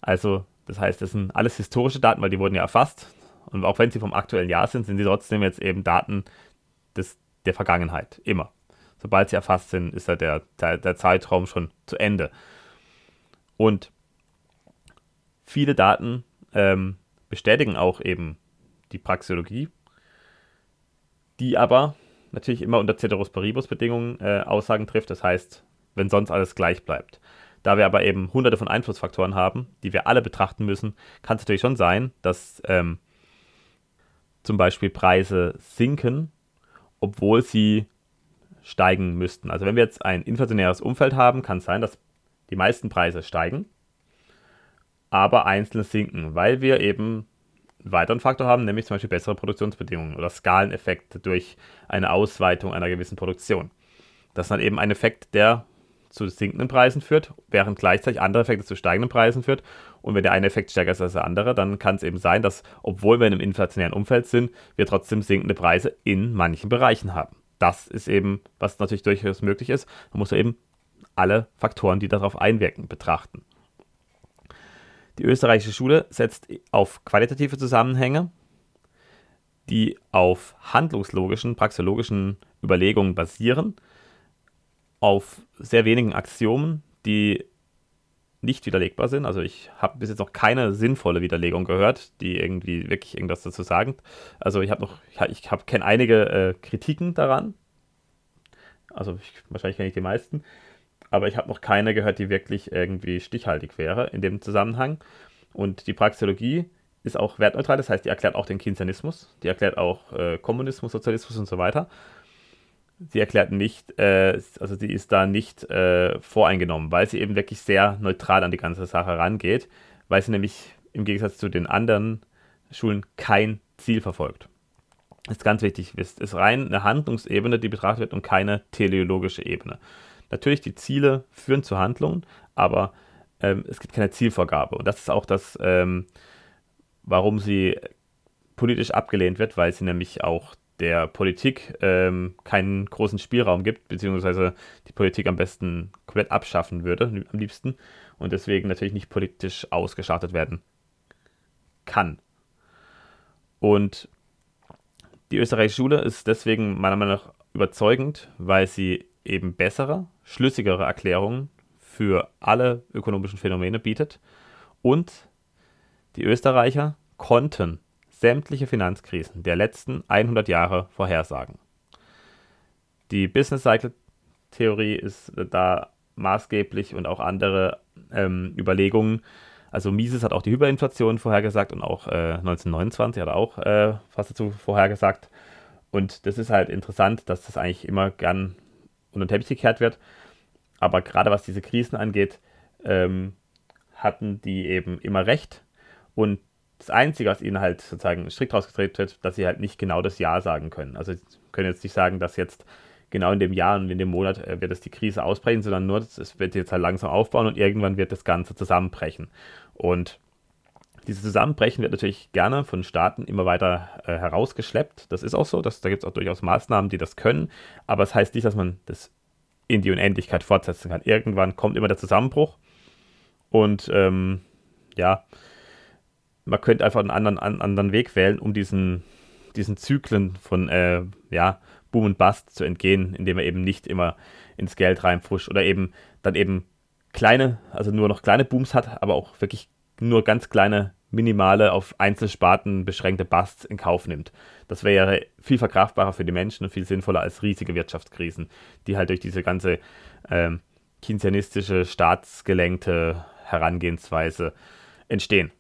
Also, das heißt, das sind alles historische Daten, weil die wurden ja erfasst. Und auch wenn sie vom aktuellen Jahr sind, sind sie trotzdem jetzt eben Daten des, der Vergangenheit. Immer. Sobald sie erfasst sind, ist ja der, der, der Zeitraum schon zu Ende. Und viele Daten ähm, bestätigen auch eben die Praxeologie, die aber natürlich immer unter Ceteris Paribus Bedingungen äh, Aussagen trifft. Das heißt, wenn sonst alles gleich bleibt. Da wir aber eben hunderte von Einflussfaktoren haben, die wir alle betrachten müssen, kann es natürlich schon sein, dass ähm, zum Beispiel Preise sinken, obwohl sie steigen müssten. Also wenn wir jetzt ein inflationäres Umfeld haben, kann es sein, dass die meisten Preise steigen, aber einzelne sinken, weil wir eben einen weiteren Faktor haben, nämlich zum Beispiel bessere Produktionsbedingungen oder Skaleneffekte durch eine Ausweitung einer gewissen Produktion. Das ist dann eben ein Effekt, der zu sinkenden Preisen führt, während gleichzeitig andere Effekte zu steigenden Preisen führt. Und wenn der eine Effekt stärker ist als der andere, dann kann es eben sein, dass, obwohl wir in einem inflationären Umfeld sind, wir trotzdem sinkende Preise in manchen Bereichen haben. Das ist eben, was natürlich durchaus möglich ist. Man muss eben alle Faktoren, die darauf einwirken, betrachten. Die österreichische Schule setzt auf qualitative Zusammenhänge, die auf handlungslogischen, praxeologischen Überlegungen basieren auf sehr wenigen Axiomen, die nicht widerlegbar sind. Also ich habe bis jetzt noch keine sinnvolle Widerlegung gehört, die irgendwie wirklich irgendwas dazu sagen. Also ich habe noch, ich habe kenne einige äh, Kritiken daran. Also ich, wahrscheinlich kenne ich die meisten, aber ich habe noch keine gehört, die wirklich irgendwie stichhaltig wäre in dem Zusammenhang. Und die Praxeologie ist auch wertneutral, das heißt, die erklärt auch den Keynesianismus, die erklärt auch äh, Kommunismus, Sozialismus und so weiter sie erklärt nicht, äh, also sie ist da nicht äh, voreingenommen, weil sie eben wirklich sehr neutral an die ganze Sache rangeht, weil sie nämlich im Gegensatz zu den anderen Schulen kein Ziel verfolgt. Das ist ganz wichtig, es ist rein eine Handlungsebene, die betrachtet wird und keine teleologische Ebene. Natürlich, die Ziele führen zu Handlungen, aber ähm, es gibt keine Zielvorgabe. Und das ist auch das, ähm, warum sie politisch abgelehnt wird, weil sie nämlich auch der Politik ähm, keinen großen Spielraum gibt, beziehungsweise die Politik am besten komplett abschaffen würde, am liebsten, und deswegen natürlich nicht politisch ausgeschachtet werden kann. Und die österreichische Schule ist deswegen meiner Meinung nach überzeugend, weil sie eben bessere, schlüssigere Erklärungen für alle ökonomischen Phänomene bietet und die Österreicher konnten sämtliche Finanzkrisen der letzten 100 Jahre vorhersagen. Die Business Cycle Theorie ist da maßgeblich und auch andere ähm, Überlegungen. Also Mises hat auch die Hyperinflation vorhergesagt und auch äh, 1929 hat er auch äh, was dazu vorhergesagt. Und das ist halt interessant, dass das eigentlich immer gern unter den Teppich gekehrt wird. Aber gerade was diese Krisen angeht, ähm, hatten die eben immer recht. Und das Einzige, was ihnen halt sozusagen strikt rausgetreten wird, dass sie halt nicht genau das Jahr sagen können. Also sie können jetzt nicht sagen, dass jetzt genau in dem Jahr und in dem Monat äh, wird es die Krise ausbrechen, sondern nur, es wird jetzt halt langsam aufbauen und irgendwann wird das Ganze zusammenbrechen. Und dieses Zusammenbrechen wird natürlich gerne von Staaten immer weiter äh, herausgeschleppt. Das ist auch so, dass, da gibt es auch durchaus Maßnahmen, die das können, aber es das heißt nicht, dass man das in die Unendlichkeit fortsetzen kann. Irgendwann kommt immer der Zusammenbruch und ähm, ja, man könnte einfach einen anderen, einen anderen Weg wählen, um diesen, diesen Zyklen von äh, ja, Boom und Bust zu entgehen, indem er eben nicht immer ins Geld reinfuscht oder eben dann eben kleine, also nur noch kleine Booms hat, aber auch wirklich nur ganz kleine, minimale, auf Einzelsparten beschränkte Busts in Kauf nimmt. Das wäre viel verkraftbarer für die Menschen und viel sinnvoller als riesige Wirtschaftskrisen, die halt durch diese ganze ähm, keynesianistische, staatsgelenkte Herangehensweise entstehen.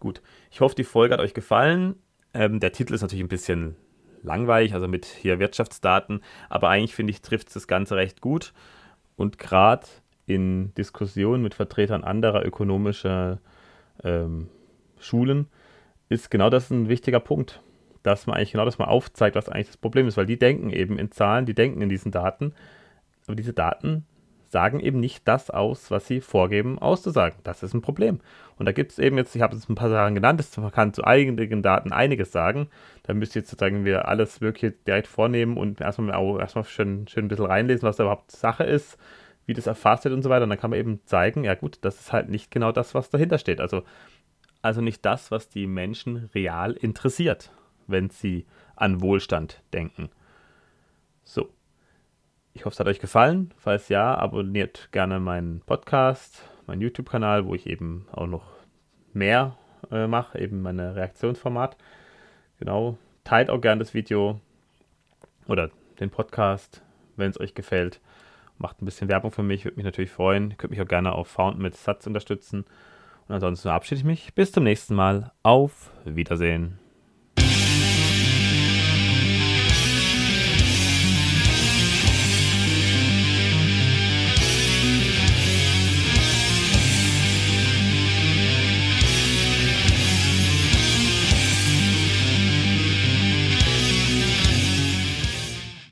Gut, ich hoffe, die Folge hat euch gefallen. Ähm, der Titel ist natürlich ein bisschen langweilig, also mit hier Wirtschaftsdaten, aber eigentlich finde ich, trifft es das Ganze recht gut. Und gerade in Diskussionen mit Vertretern anderer ökonomischer ähm, Schulen ist genau das ein wichtiger Punkt, dass man eigentlich genau das mal aufzeigt, was eigentlich das Problem ist, weil die denken eben in Zahlen, die denken in diesen Daten, aber diese Daten sagen eben nicht das aus, was sie vorgeben auszusagen. Das ist ein Problem. Und da gibt es eben jetzt, ich habe jetzt ein paar Sachen genannt, man kann zu eigenen Daten einiges sagen. Da müsst ihr jetzt sozusagen wir alles wirklich direkt vornehmen und erstmal, erstmal schön, schön ein bisschen reinlesen, was da überhaupt Sache ist, wie das erfasst wird und so weiter. Und dann kann man eben zeigen, ja gut, das ist halt nicht genau das, was dahinter steht. Also, also nicht das, was die Menschen real interessiert, wenn sie an Wohlstand denken. So. Ich hoffe, es hat euch gefallen. Falls ja, abonniert gerne meinen Podcast, meinen YouTube-Kanal, wo ich eben auch noch mehr äh, mache, eben meine Reaktionsformat. Genau. Teilt auch gerne das Video oder den Podcast, wenn es euch gefällt. Macht ein bisschen Werbung für mich, würde mich natürlich freuen. Ihr könnt mich auch gerne auf Found mit Satz unterstützen. Und ansonsten verabschiede ich mich. Bis zum nächsten Mal. Auf Wiedersehen.